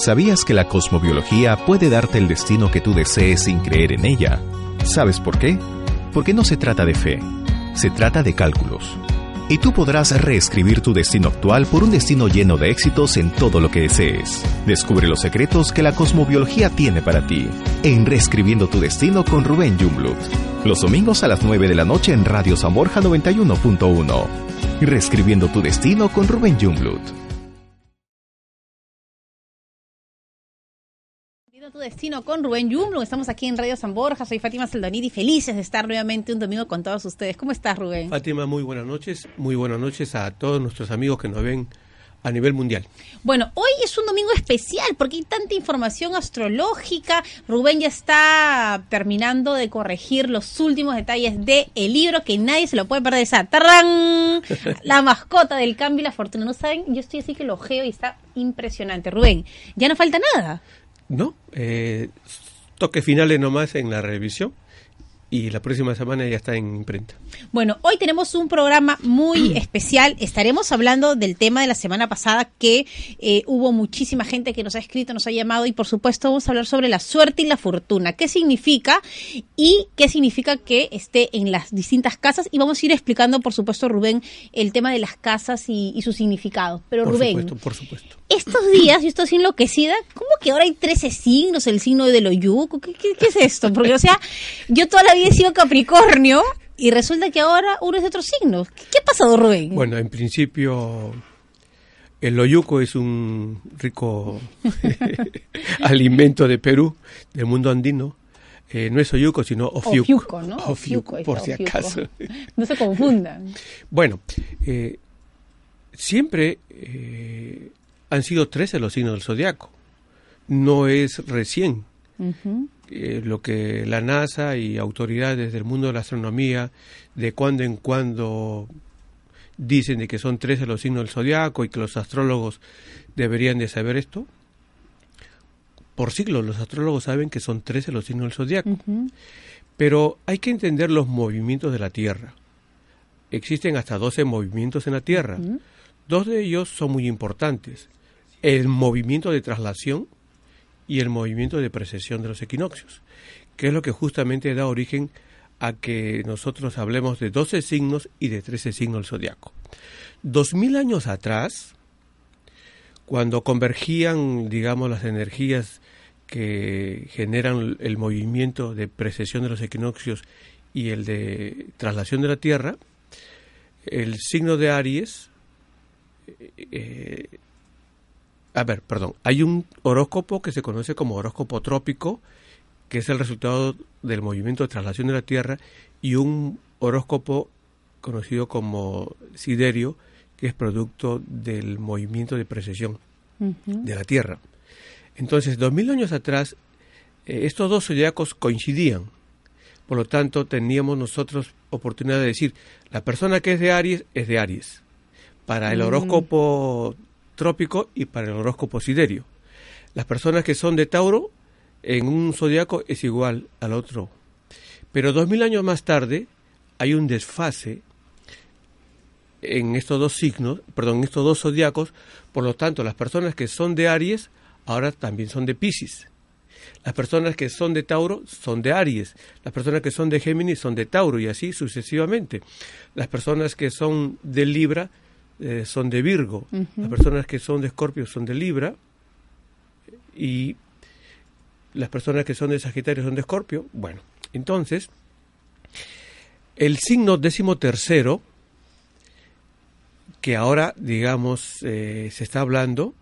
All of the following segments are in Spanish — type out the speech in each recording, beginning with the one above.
¿Sabías que la cosmobiología puede darte el destino que tú desees sin creer en ella? ¿Sabes por qué? Porque no se trata de fe, se trata de cálculos. Y tú podrás reescribir tu destino actual por un destino lleno de éxitos en todo lo que desees. Descubre los secretos que la cosmobiología tiene para ti en Reescribiendo tu destino con Rubén Jumblut. Los domingos a las 9 de la noche en Radio San Borja 91.1. Reescribiendo tu destino con Rubén Jumblut. Destino con Rubén Yumlo. Estamos aquí en Radio San Borja. Soy Fátima Saldonidi. Felices de estar nuevamente un domingo con todos ustedes. ¿Cómo estás, Rubén? Fátima, muy buenas noches. Muy buenas noches a todos nuestros amigos que nos ven a nivel mundial. Bueno, hoy es un domingo especial porque hay tanta información astrológica. Rubén ya está terminando de corregir los últimos detalles del el libro que nadie se lo puede perder. Esa ¡tarán! La mascota del cambio y la fortuna. ¿No saben? Yo estoy así que lo ojeo y está impresionante. Rubén, ya no falta nada. No, eh, toques finales nomás en la revisión y la próxima semana ya está en imprenta. Bueno, hoy tenemos un programa muy especial. Estaremos hablando del tema de la semana pasada que eh, hubo muchísima gente que nos ha escrito, nos ha llamado y por supuesto vamos a hablar sobre la suerte y la fortuna. ¿Qué significa y qué significa que esté en las distintas casas? Y vamos a ir explicando, por supuesto, Rubén, el tema de las casas y, su significado. Pero por Rubén, supuesto, por supuesto. estos días yo estoy enloquecida. ¿Cómo que ahora hay 13 signos? El signo de lo yuco. ¿Qué, qué, qué es esto? Porque, o sea, yo toda la vida he sido Capricornio y resulta que ahora uno es de otro signo. ¿Qué, ha pasado, Rubén? Bueno, en principio el oyuco es un rico alimento de Perú, del mundo andino. Eh, no es oyuco, sino ofiuco. Ofiuco, ¿no? Ofiuco, por si ofiuco. acaso. No se confundan. Bueno, eh, siempre eh, han sido 13 los signos del zodiaco. No es recién. Ujú. Eh, lo que la NASA y autoridades del mundo de la astronomía de cuando en cuando dicen de que son 13 los signos del zodiaco y que los astrólogos deberían de saber esto. Por siglos los astrólogos saben que son 13 los signos del zodiaco. Pero hay que entender los movimientos de la Tierra. Existen hasta 12 movimientos en la Tierra. Dos de ellos son muy importantes. El movimiento de traslación y el movimiento de precesión de los equinoccios, que es lo que justamente da origen a que nosotros hablemos de 12 signos y de 13 signos del zodiaco. Dos mil años atrás, cuando convergían, digamos, las energías que generan el movimiento de precesión de los equinoccios y el de traslación de la Tierra, el signo de Aries, eh, a ver, perdón, hay un horóscopo que se conoce como horóscopo trópico, que es el resultado del movimiento de traslación de la Tierra, y un horóscopo conocido como siderio, que es producto del movimiento de precesión de la Tierra. Entonces, dos mil años atrás, eh, estos dos zodiacos coincidían. Por lo tanto, teníamos nosotros oportunidad de decir, la persona que es de Aries es de Aries, para el Mm. horóscopo trópico y para el horóscopo siderio. Las personas que son de Tauro, en un zodiaco es igual al otro. Pero dos mil años más tarde, hay un desfase en estos dos signos, perdón, en estos dos zodiacos, por lo tanto, las personas que son de Aries ahora también son de Pisces. Las personas que son de Tauro son de Aries. Las personas que son de Géminis son de Tauro y así sucesivamente. Las personas que son de Libra eh, son de Virgo. Las personas que son de Escorpio son de Libra. Y las personas que son de Sagitario son de Escorpio. Bueno, entonces, el signo décimo tercero, que ahora, digamos, eh, se está hablando,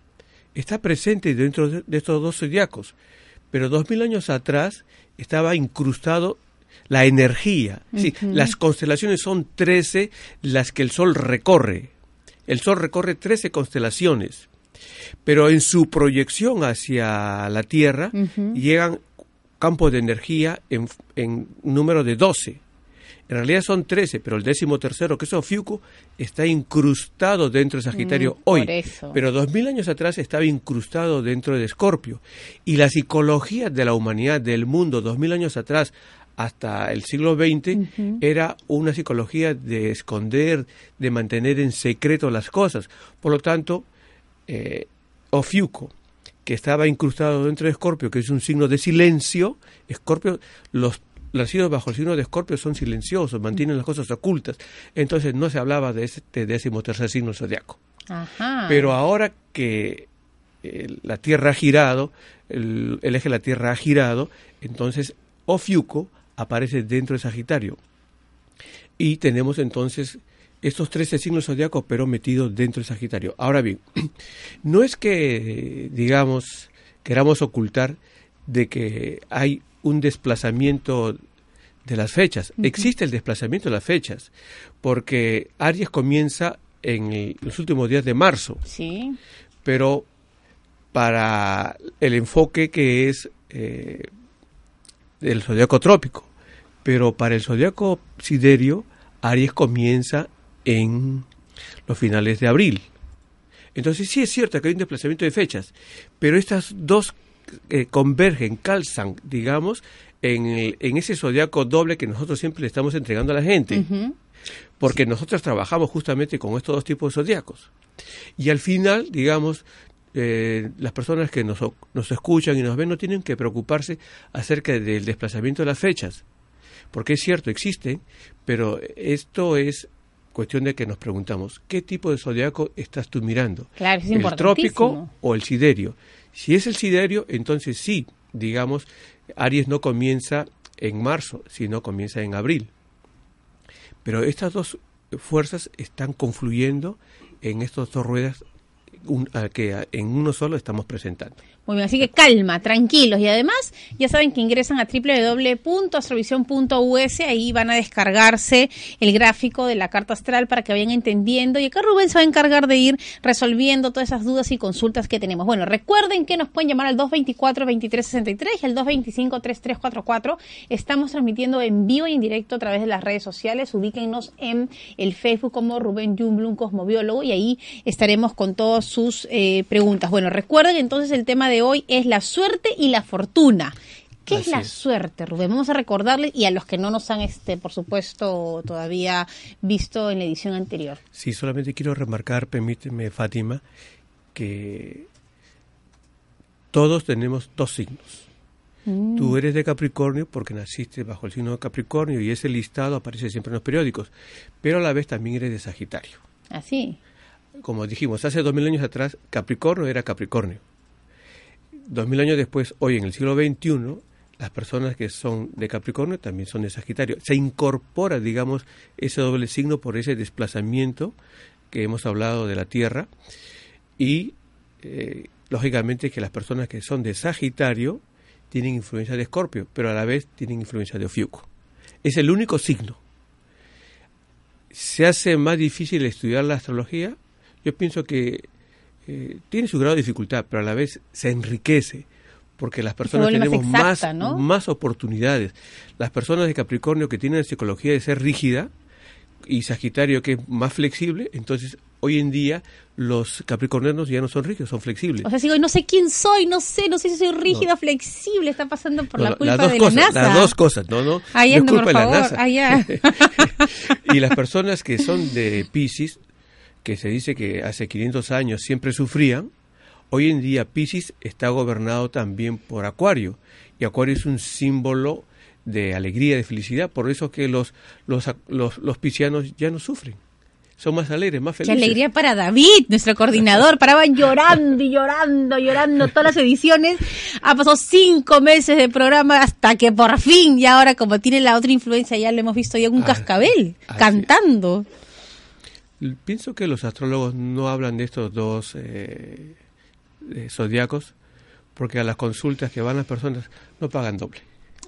está presente dentro de, estos dos zodiacos, pero dos mil años atrás estaba incrustado la energía. Sí, las constelaciones son 13 las que el Sol recorre. El Sol recorre 13 constelaciones. Pero en su proyección hacia la Tierra llegan campos de energía en, en número de 12. En realidad son 13, pero el décimo tercero, que es Ofiuco, está incrustado dentro de Sagitario Mm, hoy. por eso. Pero dos mil años atrás estaba incrustado dentro de Escorpio. Y la psicología de la humanidad, del mundo, dos mil años atrás, hasta el siglo XX, era una psicología de esconder, de mantener en secreto las cosas. Por lo tanto, eh, Ofiuco, que estaba incrustado dentro de Escorpio, que es un signo de silencio, Escorpio, los nacidos bajo el signo de Escorpio son silenciosos, mantienen las cosas ocultas. Entonces no se hablaba de este décimo tercer signo zodiaco. Ajá. Pero ahora que eh, la Tierra ha girado, el, el eje de la Tierra ha girado, entonces Ofiuco aparece dentro de Sagitario. Y tenemos entonces estos 13 signos zodiacos, pero metidos dentro de Sagitario. Ahora bien, no es que, digamos, queramos ocultar de que hay un desplazamiento de las fechas. Existe el desplazamiento de las fechas, porque Aries comienza en el- los últimos días de marzo, Sí. pero para el enfoque que es eh, del zodiaco trópico. Pero para el zodiaco siderio, Aries comienza en los finales de abril. Entonces sí es cierto que hay un desplazamiento de fechas, pero estas dos eh, convergen, calzan, digamos, en, el- en ese zodiaco doble que nosotros siempre le estamos entregando a la gente porque nosotros trabajamos justamente con estos dos tipos de zodiacos. Y al final, digamos, eh, las personas que nos, nos escuchan y nos ven no tienen que preocuparse acerca del desplazamiento de las fechas, porque es cierto, existen, pero esto es cuestión de que nos preguntamos, ¿qué tipo de zodiaco estás tú mirando? Claro, es ¿El trópico o el siderio? Si es el siderio, entonces sí, digamos, Aries no comienza en marzo, sino comienza en abril. Pero estas dos fuerzas están confluyendo en estas dos ruedas un- que en uno solo estamos presentando. Muy bien, así que calma, tranquilos. Y además, ya saben que ingresan a www.astrovision.us, ahí van a descargarse el gráfico de la carta astral para que vayan entendiendo. Y acá Rubén se va a encargar de ir resolviendo todas esas dudas y consultas que tenemos. Bueno, recuerden que nos pueden llamar al 224-2363 y al 225-3344. Estamos transmitiendo en vivo y en directo a través de las redes sociales. Ubíquennos en el Facebook como Rubén Jumblum, cosmobiólogo, y ahí estaremos con todas sus eh, preguntas. Bueno, recuerden entonces el tema de hoy es la suerte y la fortuna. ¿Qué es la es. suerte, Rubén? Vamos a recordarles y a los que no nos han, este, por supuesto, todavía visto en la edición anterior. Sí, solamente quiero remarcar, permíteme, Fátima, que todos tenemos dos signos. Tú eres de Capricornio porque naciste bajo el signo de Capricornio y ese listado aparece siempre en los periódicos, pero a la vez también eres de Sagitario. Así. Como dijimos, hace dos mil años atrás Capricornio era Capricornio. Dos mil años después, hoy en el siglo XXI, las personas que son de Capricornio también son de Sagitario. Se incorpora, digamos, ese doble signo por ese desplazamiento que hemos hablado de la Tierra y, eh, lógicamente, que las personas que son de Sagitario tienen influencia de Escorpio, pero a la vez tienen influencia de Ofiuco. Es el único signo. ¿Se hace más difícil estudiar la astrología? Yo pienso que eh, tiene su grado de dificultad, pero a la vez se enriquece, porque las personas más tenemos exacta, más, ¿no? más oportunidades. Las personas de Capricornio que tienen la psicología de ser rígida y Sagitario que es más flexible, entonces hoy en día los capricornianos ya no son rígidos, son flexibles. O sea, si digo, no sé quién soy, no sé, no sé si soy rígida, flexible, está pasando por No, la no, culpa las dos de cosas, la NASA. Las dos cosas, no, no. No es culpa por de la NASA. allá. y las personas que son de Pisces, que se dice que hace 500 años siempre sufrían, hoy en día Pisces está gobernado también por Acuario. Y Acuario es un símbolo de alegría, de felicidad. Por eso que los, los, los, los piscianos ya no sufren. Son más alegres, más Qué felices. alegría para David, nuestro coordinador. Paraban llorando y llorando, llorando todas las ediciones. Ha pasado cinco meses de programa hasta que por fin, y ahora como tiene la otra influencia, ya lo hemos visto ya en un Ah, cascabel, cantando. Pienso que los astrólogos no hablan de estos dos eh, eh, zodiacos porque a las consultas que van las personas no pagan doble.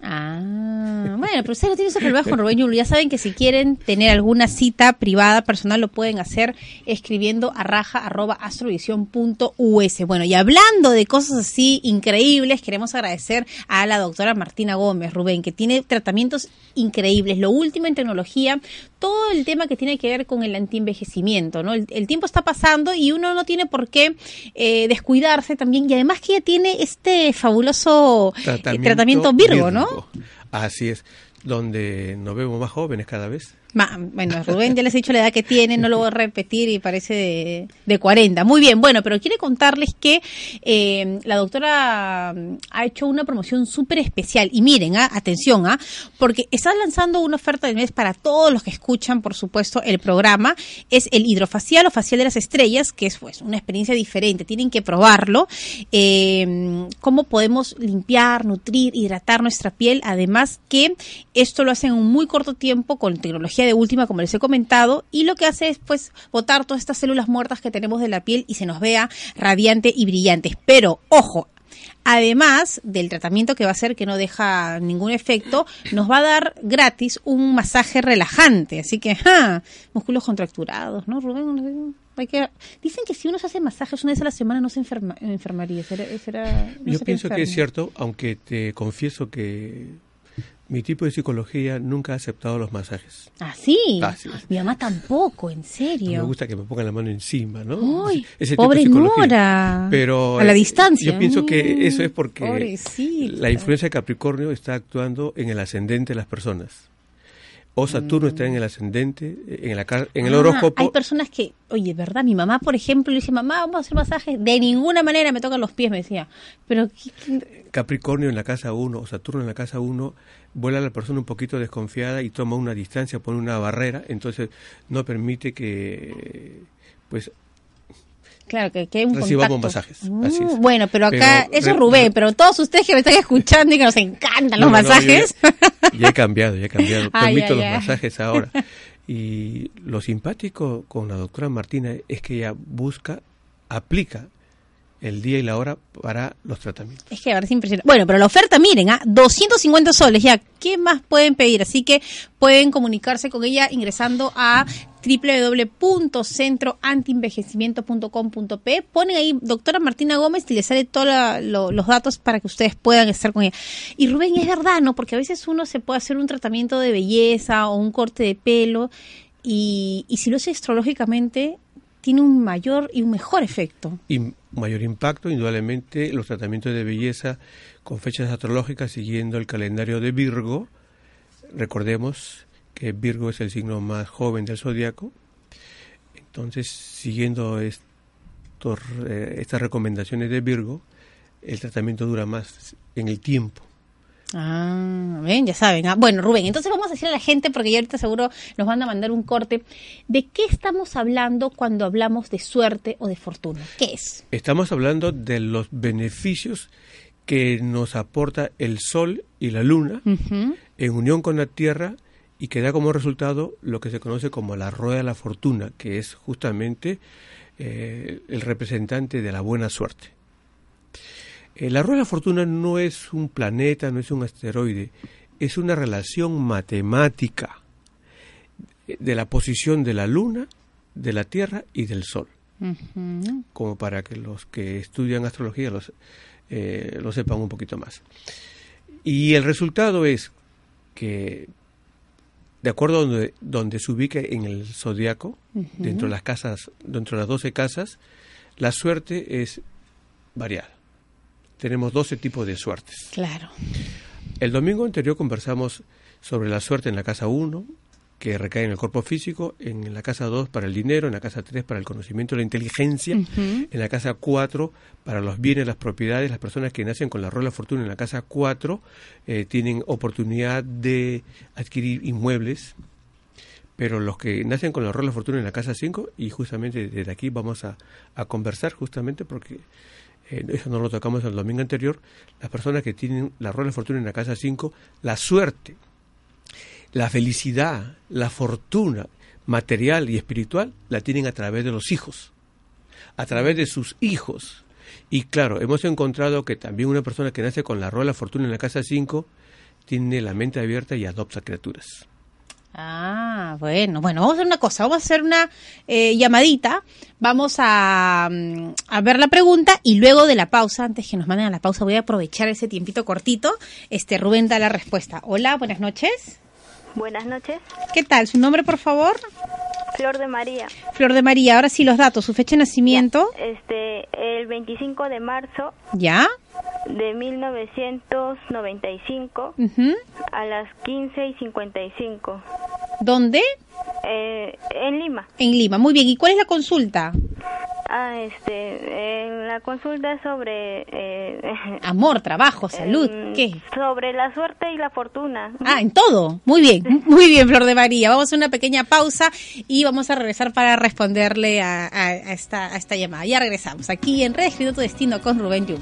Ah, bueno, pero ustedes no tienen problema con Rubén Yulo. Ya saben que si quieren tener alguna cita privada, personal, lo pueden hacer escribiendo a raja arroba astrovisión.us. Bueno, y hablando de cosas así increíbles, queremos agradecer a la doctora Martina Gómez, Rubén, que tiene tratamientos increíbles. Lo último en tecnología, todo el tema que tiene que ver con el antienvejecimiento, ¿no? El, el tiempo está pasando y uno no tiene por qué eh, descuidarse también. Y además que ella tiene este fabuloso eh, Tratamiento tratamiento Virgo, ¿no? Virgo. Así es, donde nos vemos más jóvenes cada vez. Bueno, Rubén ya les he dicho la edad que tiene, no lo voy a repetir y parece de, de 40. Muy bien, bueno, pero quiere contarles que eh, la doctora mm, ha hecho una promoción súper especial. Y miren, ah, atención, ah, porque está lanzando una oferta del mes para todos los que escuchan, por supuesto, el programa. Es el hidrofacial o facial de las estrellas, que es pues una experiencia diferente. Tienen que probarlo. Eh, cómo podemos limpiar, nutrir, hidratar nuestra piel. Además que esto lo hacen en un muy corto tiempo con tecnología de última, como les he comentado, y lo que hace es pues botar todas estas células muertas que tenemos de la piel y se nos vea radiante y brillante. Pero, ojo, Además del tratamiento que va a hacer que no deja ningún efecto, nos va a dar gratis un masaje relajante. Así que, ¡ja! músculos contracturados, ¿no, Rubén? Hay que... Dicen que si uno se hace masajes una vez a la semana no se enferma, enfermaría. ¿Será, será- no Yo pienso que es cierto, aunque te confieso que mi tipo de psicología nunca ha aceptado los masajes. ¿Ah, sí? Ah, sí. Mi mamá tampoco, en No serio. me gusta que me pongan la mano encima, ¿no? Ay, Ese tipo de pobre. Nora. Pero A la eh, distancia. Yo pienso que eso es porque pobrecita. la influencia de Capricornio está actuando en el ascendente de las personas. O Saturno está en el ascendente, en, la, en el Ah, horóscopo. Hay personas que, oye, ¿verdad? Mi mamá, por ejemplo, le dice, mamá, vamos a hacer masajes. De ninguna manera me tocan los pies, me decía. Pero, ¿qué- qué- Capricornio en la casa 1 o Saturno en la casa 1, vuela a la persona un poquito desconfiada y toma una distancia, pone una barrera, entonces no permite que pues claro, que, que hay un Recibamos contacto. masajes, Mm, así es. Bueno, pero acá, Pero, eso es Rubén, re- pero todos ustedes que me están escuchando y que nos encantan los No, no, no, masajes. yo ya, ya he cambiado, ya he cambiado. Ah, Permito ya, los ya. masajes ahora. Y lo simpático con la doctora Martina es que ella busca, aplica el día y la hora para los tratamientos. Es que ahora es impresionante. Bueno, pero la oferta, miren, ¿ah? 250 soles, ya, ¿qué más pueden pedir? Así que pueden comunicarse con ella ingresando a www.centroantienvejecimiento.com.p. Ponen ahí doctora Martina Gómez y les sale todos los datos para que ustedes puedan estar con ella. Y Rubén, es verdad, ¿no? Porque a veces uno se puede hacer un tratamiento de belleza o un corte de pelo y, y si lo hace astrológicamente tiene un mayor y un mejor efecto. Y mayor impacto, indudablemente, los tratamientos de belleza con fechas astrológicas siguiendo el calendario de Virgo. Recordemos que Virgo es el signo más joven del zodiaco. Entonces, siguiendo eh, estas recomendaciones de Virgo, el tratamiento dura más en el tiempo. Ah, ven, ya saben. Ah, bueno, Rubén, entonces vamos a decirle a la gente, porque ya ahorita seguro nos van a mandar un corte, ¿de qué estamos hablando cuando hablamos de suerte o de fortuna? ¿Qué es? Estamos hablando de los beneficios que nos aporta el Sol y la Luna en unión con la Tierra y que da como resultado lo que se conoce como la rueda de la fortuna, que es justamente eh, el representante de la buena suerte. Eh, la rueda de la fortuna no es un planeta, no es un asteroide, es una relación matemática eh, de la posición de la Luna, de la Tierra y del Sol como para que los que estudian astrología los, eh, lo sepan un poquito más. Y el resultado es que, de acuerdo a donde, donde se ubique en el zodiaco, dentro de las casas, dentro de las 12 casas, la suerte es variada. Tenemos 12 tipos de suertes. Claro. El domingo anterior conversamos sobre la suerte en la casa 1, que recae en el cuerpo físico, en la casa 2 para el dinero, en la casa 3 para el conocimiento la inteligencia, en la casa 4 para los bienes, las propiedades, las personas que nacen con la rueda de la fortuna en la casa 4 eh, tienen oportunidad de adquirir inmuebles, pero los que nacen con la rueda de la fortuna en la casa 5, y justamente desde aquí vamos a, a conversar justamente porque eh, eso no lo tocamos el domingo anterior, las personas que tienen la rueda de fortuna en la casa 5, la suerte, la felicidad, la fortuna material y espiritual la tienen a través de los hijos, a través de sus hijos. Y claro, hemos encontrado que también una persona que nace con la rueda de fortuna en la casa 5 tiene la mente abierta y adopta criaturas. Ah, bueno, bueno, vamos a hacer una cosa, vamos a hacer una eh, llamadita, vamos a, mm, a, ver la pregunta y luego de la pausa, antes que nos manden a la pausa, voy a aprovechar ese tiempito cortito, este Rubén da la respuesta. Hola, buenas noches. Buenas noches. ¿Qué tal? ¿Su nombre, por favor? Flor de María. Flor de María, ahora sí los datos, su fecha de nacimiento. Ya, este, el 25 de marzo. ¿Ya? De 1995 uh -huh. a las 15 y 55. ¿Dónde? Eh, en Lima. En Lima, muy bien. ¿Y cuál es la consulta? Ah, este, la consulta es sobre... Eh, Amor, trabajo, salud, ¿qué? Sobre la suerte y la fortuna. Ah, en todo. Muy bien, muy bien, Flor de María. Vamos a una pequeña pausa y vamos a regresar para responderle a, a, a esta, a esta llamada. Ya regresamos aquí en Red Escrito tu Destino con Rubén Yu.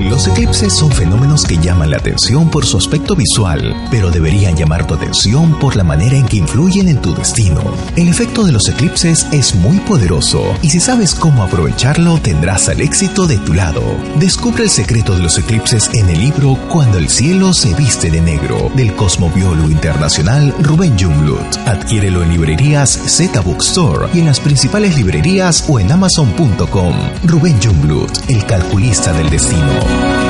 Los eclipses son fenómenos que llaman la atención por su aspecto visual, pero deberían llamar tu atención por la manera en que influyen en tu destino. El efecto de los eclipses es muy poderoso y si sabes cómo aprovecharlo tendrás al éxito de tu lado. Descubre el secreto de los eclipses en el libro Cuando el cielo se viste de negro del cosmobiólogo internacional Rubén Jungblut. Adquiérelo en librerías Z Bookstore y en las principales librerías o en amazon.com. Rubén Jungblut, el calculista del destino. Estamos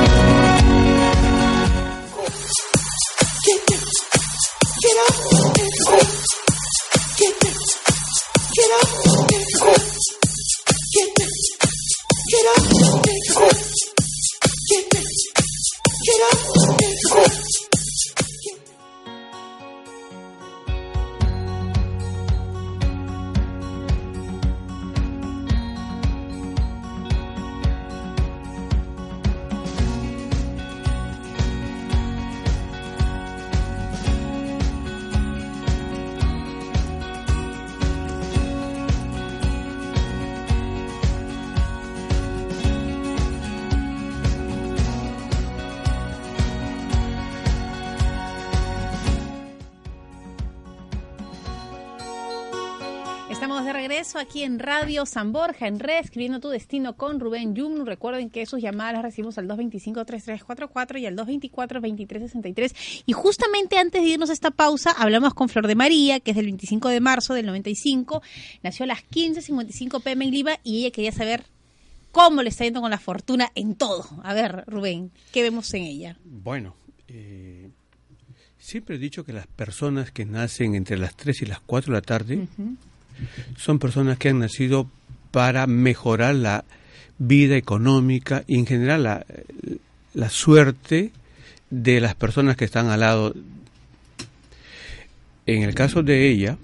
en Radio San Borja, en Red, escribiendo tu destino con Rubén Yumnu. Recuerden que sus llamadas las recibimos al 225-3344 y al 224-2363. Y justamente antes de irnos a esta pausa, hablamos con Flor de María, que es del 25 de marzo del 95. Nació a las 15.55 pm en Lima y ella quería saber cómo le está yendo con la fortuna en todo. A ver, Rubén, ¿qué vemos en ella? Bueno, eh, siempre he dicho que las personas que nacen entre las 3 y las 4 de la tarde... Uh -huh son personas que han nacido para mejorar la vida económica y en general la, la suerte de las personas que están al lado. En el caso de ella,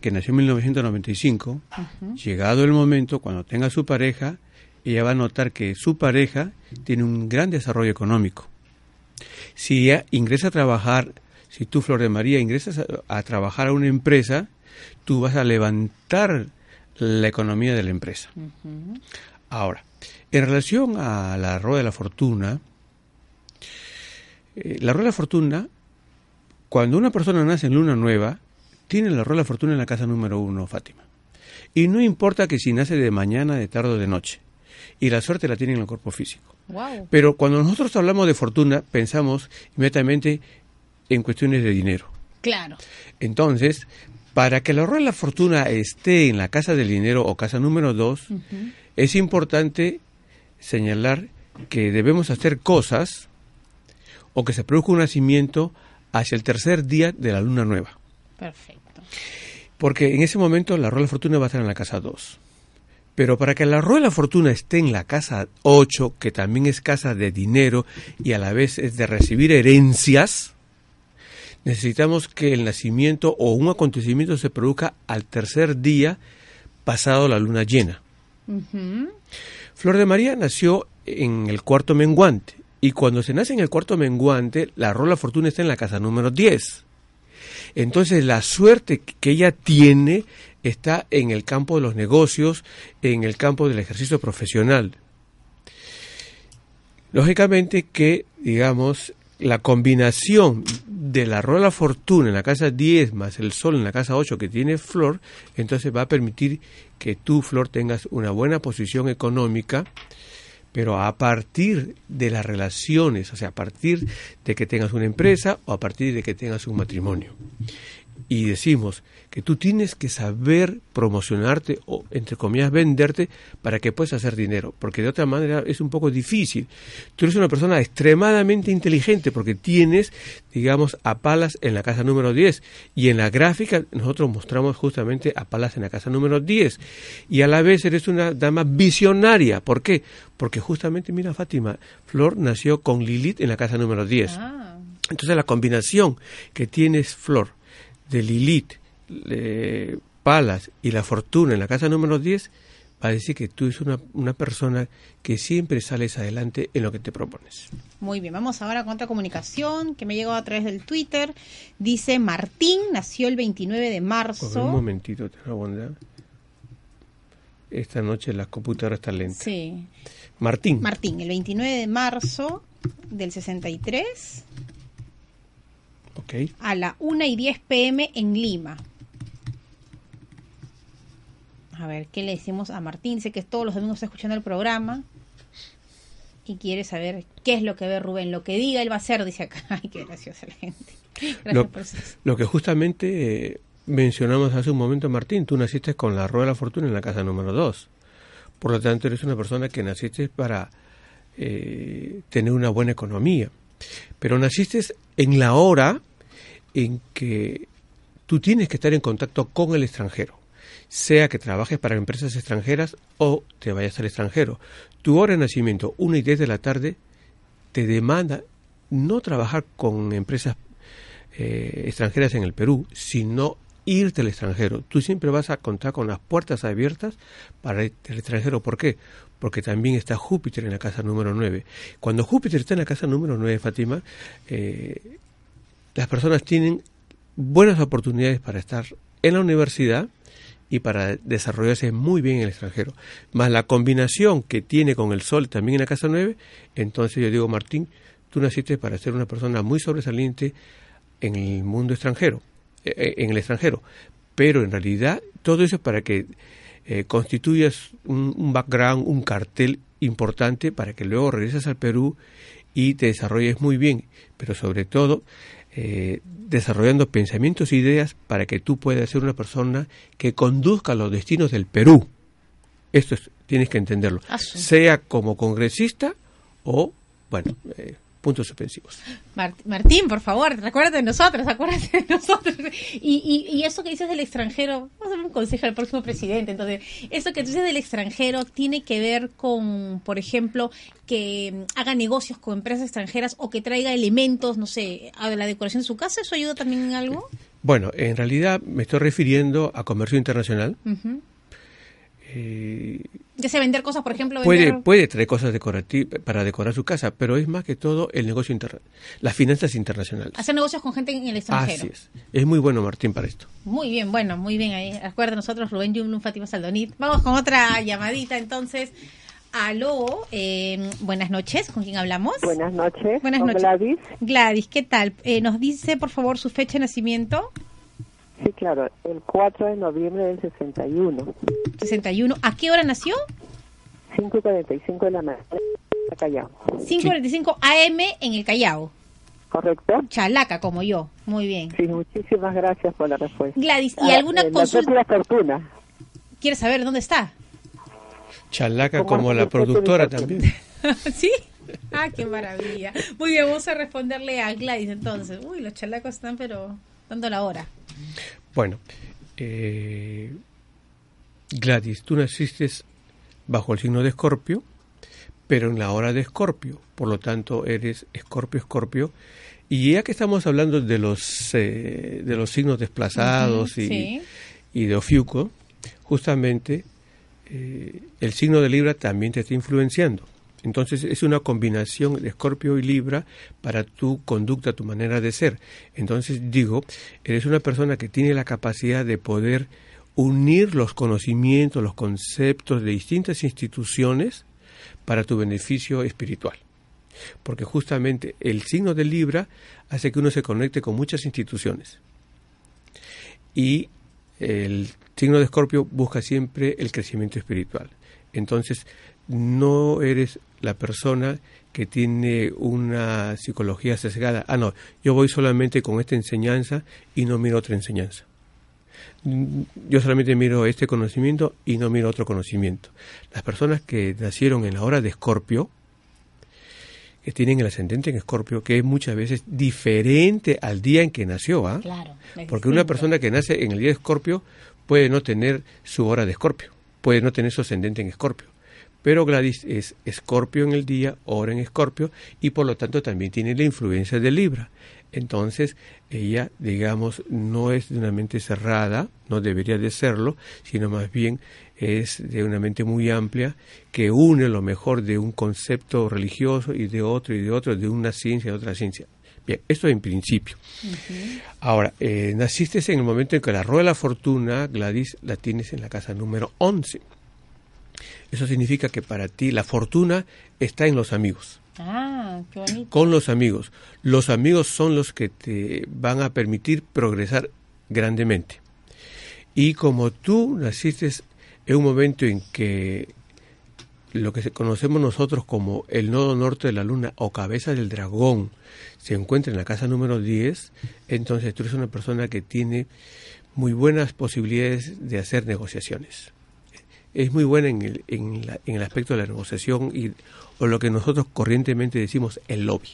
que nació en 1995, uh -huh. llegado el momento, cuando tenga su pareja, ella va a notar que su pareja tiene un gran desarrollo económico. Si ella ingresa a trabajar, si tú, Flor de María, ingresas a, a trabajar a una empresa, tú vas a levantar la economía de la empresa. Uh -huh. Ahora, en relación a la rueda de la fortuna, eh, la rueda de la fortuna, cuando una persona nace en luna nueva, tiene la rueda de la fortuna en la casa número uno, Fátima. Y no importa que si nace de mañana, de tarde o de noche. Y la suerte la tiene en el cuerpo físico. Wow. Pero cuando nosotros hablamos de fortuna, pensamos inmediatamente en cuestiones de dinero. Claro. Entonces, para que la rueda de la fortuna esté en la casa del dinero o casa número dos, uh -huh. es importante señalar que debemos hacer cosas o que se produzca un nacimiento hacia el tercer día de la luna nueva. Perfecto. Porque en ese momento la rueda de la fortuna va a estar en la casa 2. Pero para que la rueda de la fortuna esté en la casa 8, que también es casa de dinero y a la vez es de recibir herencias, necesitamos que el nacimiento o un acontecimiento se produzca al tercer día pasado la luna llena. Uh -huh. Flor de María nació en el cuarto menguante y cuando se nace en el cuarto menguante, la rola fortuna está en la casa número 10. Entonces la suerte que ella tiene está en el campo de los negocios, en el campo del ejercicio profesional. Lógicamente que, digamos, la combinación de la rola fortuna en la casa 10 más el sol en la casa 8 que tiene Flor, entonces va a permitir que tú, Flor, tengas una buena posición económica, pero a partir de las relaciones, o sea, a partir de que tengas una empresa o a partir de que tengas un matrimonio. Y decimos que tú tienes que saber promocionarte o, entre comillas, venderte para que puedas hacer dinero, porque de otra manera es un poco difícil. Tú eres una persona extremadamente inteligente porque tienes, digamos, a Palas en la casa número 10 y en la gráfica nosotros mostramos justamente a Palas en la casa número 10 y a la vez eres una dama visionaria. ¿Por qué? Porque justamente, mira Fátima, Flor nació con Lilith en la casa número 10. Ah. Entonces la combinación que tienes Flor de Lilith, Palas y la fortuna en la casa número 10 va a decir que tú eres una, una, persona que siempre sales adelante en lo que te propones. Muy bien, vamos ahora con otra comunicación que me llegó a través del Twitter. Dice Martín, nació el 29 de marzo. un momentito, te bondad. Esta noche la computadora está lenta. Sí. Martín. Martín, el 29 de marzo del 63 Okay. a la 1 y 10 pm en Lima. A ver, ¿qué le decimos a Martín? Dice que todos los domingos está escuchando el programa y quiere saber qué es lo que ve Rubén. Lo que diga él va a hacer, dice acá. Ay, qué graciosa la gente. Gracias Lo, por eso. lo que justamente eh, mencionamos hace un momento, Martín, tú naciste con la rueda de la fortuna en la casa número 2. Por lo tanto, eres una persona que naciste para eh, tener una buena economía. Pero naciste en la hora en que tú tienes que estar en contacto con el extranjero, sea que trabajes para empresas extranjeras o te vayas al extranjero. Tu hora de nacimiento, 1 y 10 de la tarde, te demanda no trabajar con empresas eh, extranjeras en el Perú, sino irte al extranjero. Tú siempre vas a contar con las puertas abiertas para irte al extranjero. ¿Por qué? Porque también está Júpiter en la casa número 9. Cuando Júpiter está en la casa número 9, Fátima, eh, las personas tienen buenas oportunidades para estar en la universidad y para desarrollarse muy bien en el extranjero. Más la combinación que tiene con el Sol también en la casa 9, entonces yo digo, Martín, tú naciste para ser una persona muy sobresaliente en el mundo extranjero, eh, en el extranjero. Pero en realidad todo eso es para que eh, constituyas un background, un cartel importante para que luego regreses al Perú y te desarrolles muy bien. Pero sobre todo eh, desarrollando pensamientos e ideas para que tú puedas ser una persona que conduzca los destinos del Perú. Esto es, tienes que entenderlo. Ah, sí. Sea como congresista o, bueno, eh, puntos suspensivos. Mart- Martín, por favor, recuérdate de nosotros, acuérdate de nosotros. Y, y, y eso que dices del extranjero, vamos a dar un consejo al próximo presidente. Entonces, eso que tú dices del extranjero tiene que ver con, por ejemplo, que mm, haga negocios con empresas extranjeras o que traiga elementos, no sé, a la decoración de su casa. ¿Eso ayuda también en algo? Bueno, en realidad me estoy refiriendo a comercio internacional. Eh, Ya sea vender cosas, por ejemplo, puede, vender... puede traer cosas decorativas para decorar su casa, pero es más que todo el negocio interno, las finanzas internacionales. Hacer negocios con gente en el extranjero. Así es. Es muy bueno, Martín, para esto. Muy bien, bueno, muy bien ahí. Recuerda nosotros, Rubén Yumlum, Fátima Saldonit. Vamos con otra llamadita entonces. Aló, eh, buenas noches, ¿con quién hablamos? Buenas noches. Buenas ¿Con noches. Gladys? Gladys, ¿qué tal? Eh, ¿Nos dice, por favor, su fecha de nacimiento? Sí, claro. El 4 de noviembre del 61. 61. ¿A qué hora nació? 5 y 45 de la mañana. Callao. 5.45 AM en el Callao. ¿Correcto? Chalaca, como yo. Muy bien. Sí, muchísimas gracias por la respuesta. Gladys, ¿y Ah, alguna eh, consulta? La fortuna. ¿Quieres saber dónde está? Chalaca ¿Cómo como la productora también. ¿Sí? Ah, qué maravilla. Muy bien, vamos a responderle a Gladys entonces. Uy, los chalacos están pero dando la hora. Bueno, eh, Gladys, tú naciste bajo el signo de Escorpio, pero en la hora de Escorpio, por lo tanto eres Escorpio, Escorpio. Y ya que estamos hablando de los eh, de los signos desplazados Ujú, y, sí. y de Ofiuco, justamente eh, el signo de Libra también te está influenciando. Entonces es una combinación de Escorpio y Libra para tu conducta, tu manera de ser. Entonces digo, eres una persona que tiene la capacidad de poder unir los conocimientos, los conceptos de distintas instituciones para tu beneficio espiritual. Porque justamente el signo de Libra hace que uno se conecte con muchas instituciones. Y el signo de Escorpio busca siempre el crecimiento espiritual. Entonces, no eres la persona que tiene una psicología sesgada. Ah, no, yo voy solamente con esta enseñanza y no miro otra enseñanza. Mm, Yo solamente miro este conocimiento y no miro otro conocimiento. Las personas que nacieron en la hora de Escorpio, que tienen el ascendente en Escorpio, que es muchas veces diferente al día en que nació, ¿ah? Claro. Porque una persona que nace en el día de Escorpio puede no tener su hora de Escorpio, puede no tener su ascendente en Escorpio. Pero Gladys es Escorpio en el día, hora en Escorpio, y por lo tanto también tiene la influencia de Libra. Entonces, ella, digamos, no es de una mente cerrada, no debería de serlo, sino más bien es de una mente muy amplia que une lo mejor de un concepto religioso y de otro y de otro, de una ciencia y otra ciencia. Bien, esto en principio. Ahora, eh, naciste en el momento en que la rueda de la fortuna, Gladys, la tienes en la casa número 11. Eso significa que para ti la fortuna está en los amigos, Ah, qué bonito. con los amigos. Los amigos son los que te van a permitir progresar grandemente. Y como tú naciste en un momento en que lo que conocemos nosotros como el nodo norte de la luna o cabeza del dragón se encuentra en la casa número 10, entonces tú eres una persona que tiene muy buenas posibilidades de hacer negociaciones. Es muy buena en el, en la- en el aspecto de la negociación y, o lo que nosotros corrientemente decimos el lobby.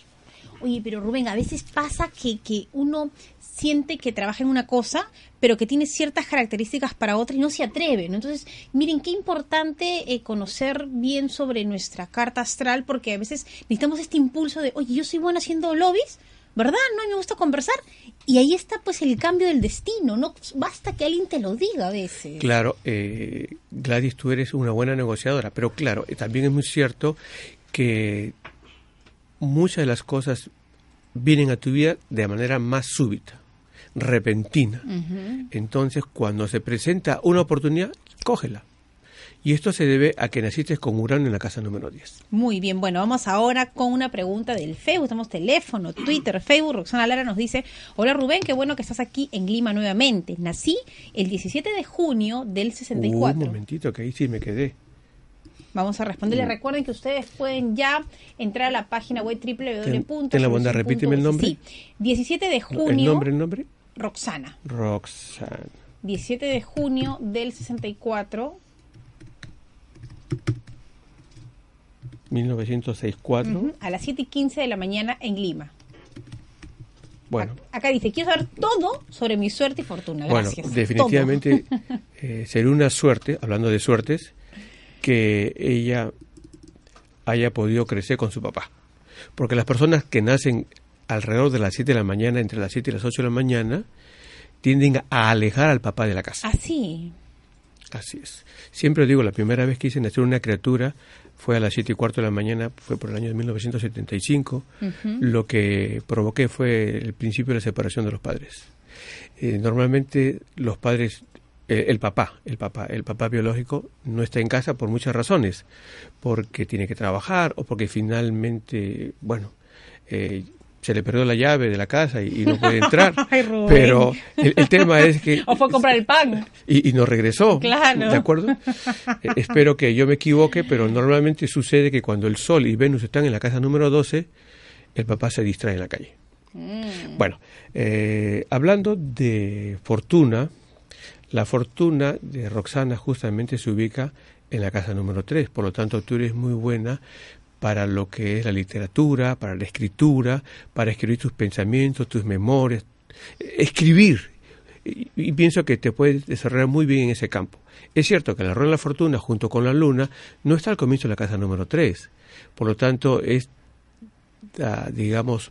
Oye, pero Rubén, a veces pasa que, que uno siente que trabaja en una cosa, pero que tiene ciertas características para otra y no se atreve. Entonces, miren, qué importante eh, conocer bien sobre nuestra carta astral, porque a veces necesitamos este impulso de, oye, yo soy buena haciendo lobbies, ¿verdad? No, me gusta conversar. Y ahí está, pues, el cambio del destino, ¿no? Basta que alguien te lo diga a veces. Claro, eh, Gladys, tú eres una buena negociadora, pero claro, eh, también es muy cierto que muchas de las cosas vienen a tu vida de manera más súbita, repentina. Entonces, cuando se presenta una oportunidad, cógela. Y esto se debe a que naciste con Urano en la casa número 10. Muy bien, bueno, vamos ahora con una pregunta del Facebook. Tenemos teléfono, Twitter, Facebook. Roxana Lara nos dice, hola Rubén, qué bueno que estás aquí en Lima nuevamente. Nací el 17 de junio del un 64. momentito, que ahí sí me quedé. Vamos a responderle. Recuerden que ustedes pueden ya entrar a la página web www. ten la bondad, repíteme el nombre. Sí, 17 de ¿El junio, nombre, el nombre? Roxana. Roxanne. 17 de junio del 64. 1964. ujú, a las 7 y 15 de la mañana en Lima. Bueno, Acá dice, quiero saber todo sobre mi suerte y fortuna. Bueno, Gracias. definitivamente Todo. eh, sería una suerte, hablando de suertes, que ella haya podido crecer con su papá. Porque las personas que nacen alrededor de las 7 de la mañana, entre las 7 y las 8 de la mañana, tienden a alejar al papá de la casa. Así. Así es. Siempre digo, la primera vez que hice nacer una criatura fue a las 7 y cuarto de la mañana, fue por el año de 1975. Lo que provoqué fue el principio de la separación de los padres. Eh, normalmente los padres, eh, el papá, el papá, el papá biológico no está en casa por muchas razones, porque tiene que trabajar o porque finalmente, bueno, eh, se le perdió la llave de la casa y, y no puede entrar. Ay. Pero el, el tema es que O fue a comprar el pan. y, y no regresó. Claro. ¿De acuerdo? Eh, espero que yo me equivoque, pero normalmente sucede que cuando el Sol y Venus están en la casa número 12, el papá se distrae en la calle. Bueno, eh, hablando de fortuna, la fortuna de Roxana justamente se ubica en la casa número 3, por lo tanto tú eres muy buena para lo que es la literatura, para la escritura, para escribir tus pensamientos, tus memorias, escribir. Y, y pienso que te puedes desarrollar muy bien en ese campo. Es cierto que la rueda de la fortuna junto con la luna no está al comienzo de la casa número 3, por lo tanto es, ah, digamos,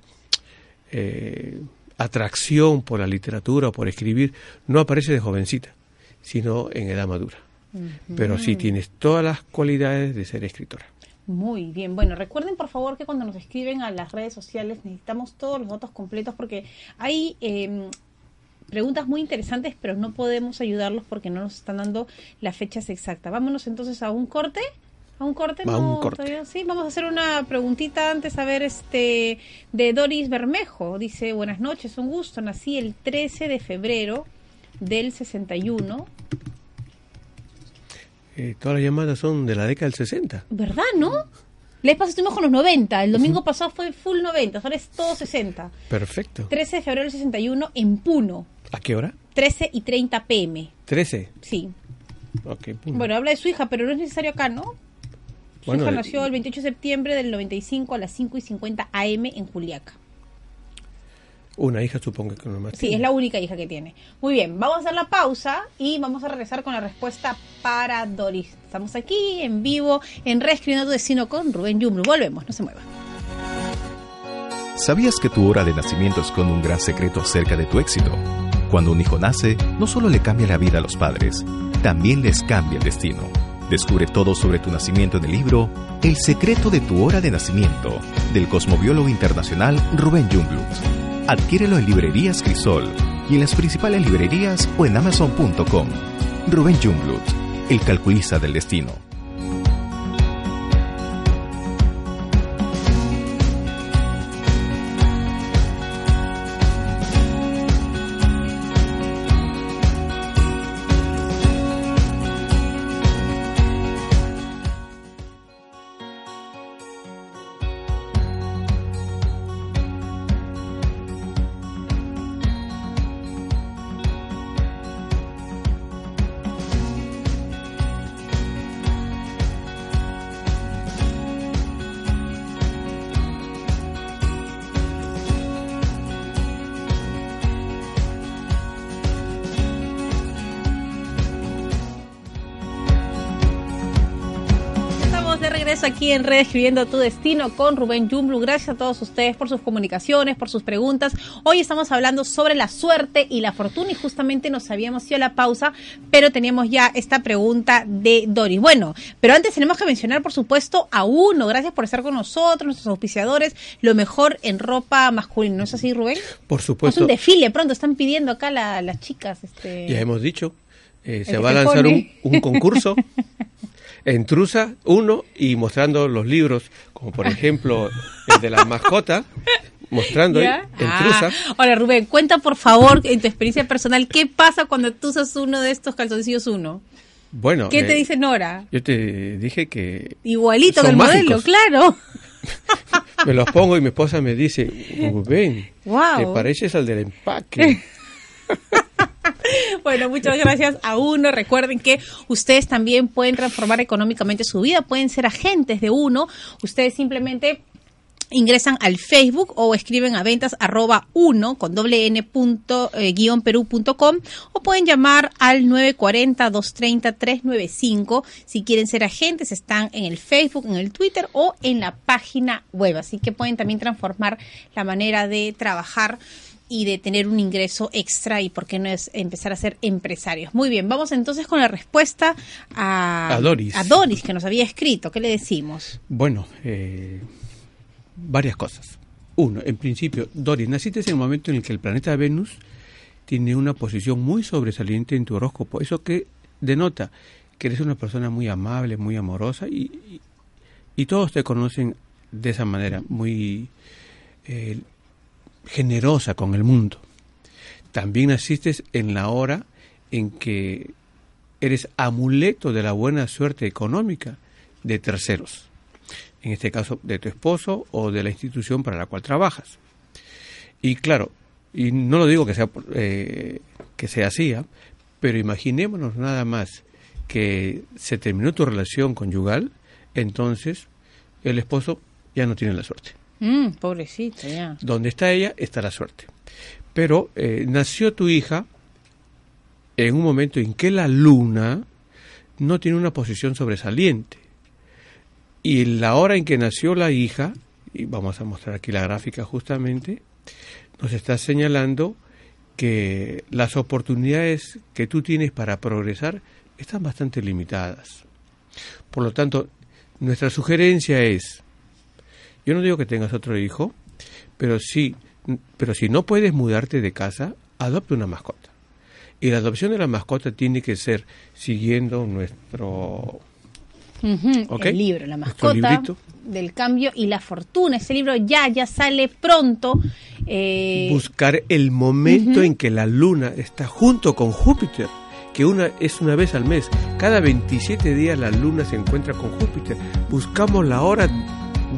eh, atracción por la literatura o por escribir no aparece de jovencita, sino en edad madura. Pero sí tienes todas las cualidades de ser escritora. Muy bien. Bueno, recuerden por favor que cuando nos escriben a las redes sociales necesitamos todos los datos completos porque hay eh, preguntas muy interesantes, pero no podemos ayudarlos porque no nos están dando las fechas exactas. Vámonos entonces a un corte. ¿A un corte? A un No, corte. todavía sí. Vamos a hacer una preguntita antes, a ver, este, de Doris Bermejo. Dice, buenas noches, un gusto. Nací el 13 de febrero del 61. Eh, todas las llamadas son de la década del 60. ¿Verdad, no? Vez pasada estuvimos con los 90, el domingo pasado fue full 90, ahora es todo 60. Perfecto. 13 de febrero del 61 en Puno, ¿A qué hora? 13 y 30 pm. 13. Sí. Ok. pum. Bueno, habla de su hija, pero no es necesario acá, ¿no? Su Bueno, hija eh, nació el 28 de septiembre del 95 a las 5 y 50 am en Juliaca. Una hija supongo que no más. Sí, es la única hija que tiene. Muy bien, vamos a hacer la pausa y vamos a regresar con la respuesta para Doris. Estamos aquí en vivo en Reescribiendo tu Destino con Rubén Yumru. Volvemos, no se muevan. ¿Sabías que tu hora de nacimiento esconde un gran secreto acerca de tu éxito? Cuando un hijo nace, no solo le cambia la vida a los padres, también les cambia el destino. Descubre todo sobre tu nacimiento en el libro El secreto de tu hora de nacimiento, del cosmobiólogo internacional Rubén Jungblut. Adquiérelo en librerías Crisol y en las principales librerías o en amazon.com. Rubén Jungblut, el calculista del destino. Reescribiendo tu Destino con Rubén Yumblu. Gracias a todos ustedes por sus comunicaciones, por sus preguntas. Hoy estamos hablando sobre la suerte y la fortuna y justamente nos habíamos ido a la pausa, pero teníamos ya esta pregunta de Doris. Bueno, pero antes tenemos que mencionar, por supuesto, a uno. Gracias por estar con nosotros, nuestros auspiciadores. Lo mejor en ropa masculina. ¿No es así, Rubén? Por Es supuesto. un desfile pronto. Están pidiendo acá la- las chicas. Este... Ya hemos dicho, eh, se va a lanzar un concurso en Trusa, uno, y mostrando los libros, como por ejemplo el de la mascota, mostrando ¿Ya? en Ah, Trusa. Ahora, Rubén, cuenta por favor, en tu experiencia personal, ¿qué pasa cuando tú usas uno de estos calzoncillos uno? Bueno, ¿Qué te eh, dice Nora? Yo te dije que Igualito que el modelo, claro. me los pongo y mi esposa me dice, Rubén, te pareces al del empaque. Bueno, muchas gracias a uno. Recuerden que ustedes también pueden transformar económicamente su vida, pueden ser agentes de uno. Ustedes simplemente ingresan al Facebook o escriben a ventas arroba uno con doble n punto, eh, guion perú punto com o pueden llamar al 940-230-395 si quieren ser agentes están en el Facebook, en el Twitter o en la página web así que pueden también transformar la manera de trabajar y de tener un ingreso extra y por qué no es empezar a ser empresarios. Muy bien, vamos entonces con la respuesta a, A Doris. a Doris que nos había escrito. ¿Qué le decimos? Bueno, eh, varias cosas. Uno, en principio, Doris, naciste en el momento en el que el planeta Venus tiene una posición muy sobresaliente en tu horóscopo. Eso que denota que eres una persona muy amable, muy amorosa y, y- y todos te conocen de esa manera, muy eh, generosa con el mundo. También naciste en la hora en que eres amuleto de la buena suerte económica de terceros en este caso de tu esposo o de la institución para la cual trabajas. Y claro, y no lo digo que sea eh, que sea así, ¿ah? pero imaginémonos nada más que se terminó tu relación conyugal, entonces el esposo ya no tiene la suerte. Mm, pobrecito, ya. Donde está ella está la suerte. Pero eh, nació tu hija en un momento en que la luna no tiene una posición sobresaliente. Y la hora en que nació la hija, y vamos a mostrar aquí la gráfica justamente, nos está señalando que las oportunidades que tú tienes para progresar están bastante limitadas. Por lo tanto, nuestra sugerencia es, yo no digo que tengas otro hijo, pero sí, pero si no puedes mudarte de casa, adopta una mascota. Y la adopción de la mascota tiene que ser siguiendo nuestro. El libro, la mascota del cambio y la fortuna. Ese libro ya, ya sale pronto. Eh, buscar el momento en que la luna está junto con Júpiter, que una es una vez al mes. Cada 27 días la luna se encuentra con Júpiter. Buscamos la hora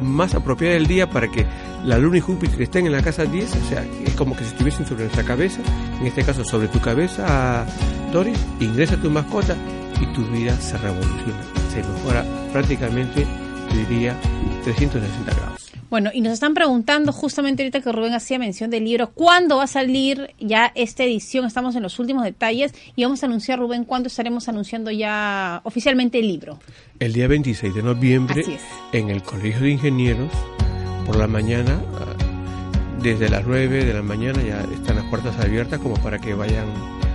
más apropiada del día para que la Luna y Júpiter estén en la casa 10, o sea, es como que si estuviesen sobre nuestra cabeza, en este caso sobre tu cabeza, Doris, ingresa tu mascota y tu vida se revoluciona, se mejora prácticamente, diría, 360 grados. Bueno, y nos están preguntando justamente ahorita que Rubén hacía mención del libro, ¿cuándo va a salir ya esta edición? Estamos en los últimos detalles y vamos a anunciar, Rubén, cuándo estaremos anunciando ya oficialmente el libro. El día 26 de noviembre en el Colegio de Ingenieros, por la mañana, ah, desde las 9 de la mañana ya están las puertas abiertas como para que vayan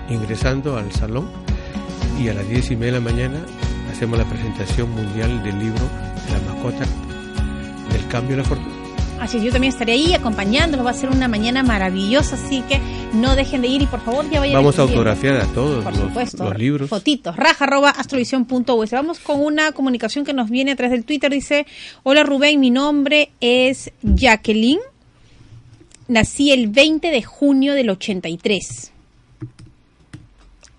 ingresando al salón y a las 10 y media de la mañana hacemos la presentación mundial del libro de la mascota cambio de la fortuna. Así es, yo también estaré ahí acompañándolos, va a ser una mañana maravillosa, así que no dejen de ir y por favor ya vayan. Vamos a autografiar a todos los, libros. Fotitos, raja arroba astrovisión.us. Vamos con una comunicación que nos viene a través del Twitter, dice, hola Rubén, mi nombre es Jacqueline, nací el 20 de junio del 83,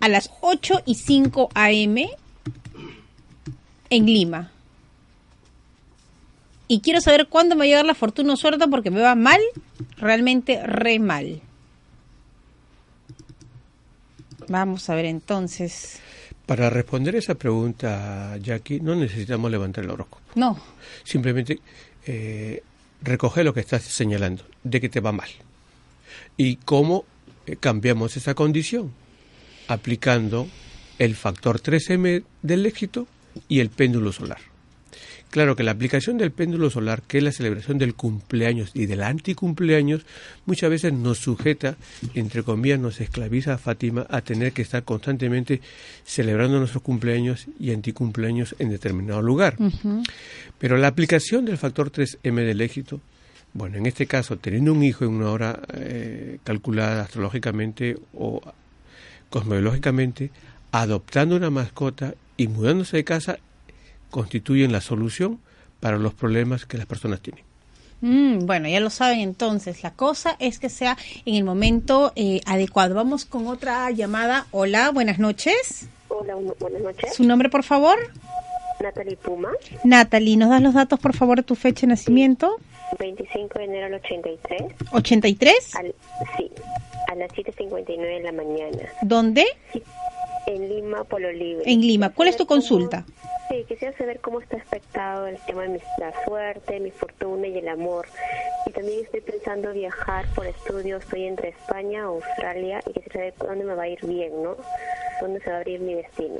a las 8 y 5 am en Lima y quiero saber cuándo me va a llegar la fortuna o suerte porque me va mal, realmente re mal. Vamos a ver entonces. Para responder esa pregunta, Jackie, no necesitamos levantar el horóscopo. No. Simplemente eh, recoge lo que estás señalando, de que te va mal. ¿Y cómo eh, cambiamos esa condición? Aplicando el factor 3M del éxito y el péndulo solar. Claro que la aplicación del péndulo solar, que es la celebración del cumpleaños y del anticumpleaños, muchas veces nos sujeta, entre comillas, nos esclaviza a Fátima a tener que estar constantemente celebrando nuestros cumpleaños y anticumpleaños en determinado lugar. Pero la aplicación del factor 3M del éxito, bueno, en este caso, teniendo un hijo en una hora eh, calculada astrológicamente o cosmológicamente, adoptando una mascota y mudándose de casa constituyen la solución para los problemas que las personas tienen. Mm, bueno, ya lo saben entonces. La cosa es que sea en el momento eh, adecuado. Vamos con otra llamada. Hola, buenas noches. Hola, buenas noches. ¿Su nombre, por favor? Natalie Puma. Natalie, ¿nos das los datos, por favor, de tu fecha de nacimiento? 25 de enero del 83. ¿83? sí, a las 7.59 de la mañana. ¿Dónde? En Lima, Polo Libre. En Lima. ¿Cuál es tu consulta? Sí, quisiera saber cómo está expectado el tema de la suerte, mi fortuna y el amor. Y también estoy pensando viajar por estudios. Estoy entre España, Australia y quisiera saber dónde me va a ir bien, ¿no? ¿Dónde se va a abrir mi destino?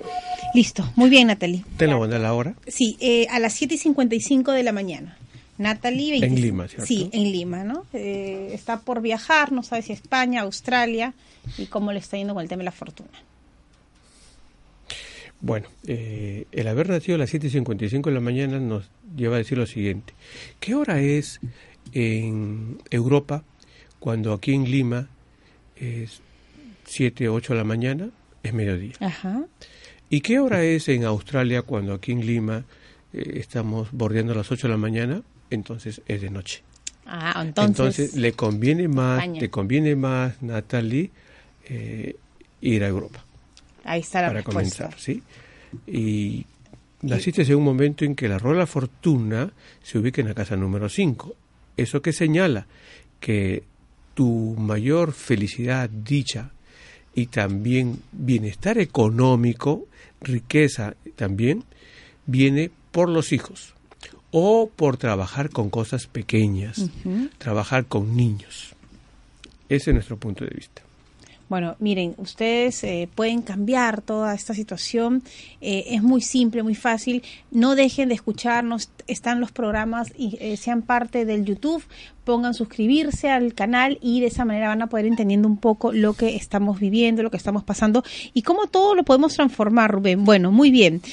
Listo, muy bien, Natalie. ¿Te lo a la hora? Sí, eh, a las 7 y 55 de la mañana. Natalie. En Lima, ¿cierto? Sí, en Lima, ¿no? Eh, está por viajar, no sabe si España, Australia y cómo le está yendo con el tema de la fortuna. Bueno, eh, el haber nacido a las 7.55 de la mañana nos lleva a decir lo siguiente. ¿Qué hora es en Europa cuando aquí en Lima es 7, 8 de la mañana? Es mediodía. Ajá. ¿Y qué hora es en Australia cuando aquí en Lima eh, estamos bordeando las 8 de la mañana? Entonces es de noche. Ah, entonces, le conviene más, le conviene más, Natalie, eh, ir a Europa. Ahí está la para comenzar, ¿sí? Y naciste en un momento en que la rueda fortuna se ubica en la casa número 5. Eso que señala que tu mayor felicidad, dicha y también bienestar económico, riqueza también, viene por los hijos o por trabajar con cosas pequeñas, trabajar con niños. Ese es nuestro punto de vista. Bueno, miren, ustedes eh, pueden cambiar toda esta situación. Eh, es muy simple, muy fácil. No dejen de escucharnos. Están los programas y eh, sean parte del YouTube. Pongan suscribirse al canal y de esa manera van a poder entendiendo un poco lo que estamos viviendo, lo que estamos pasando y cómo todo lo podemos transformar, Rubén. Bueno, muy bien.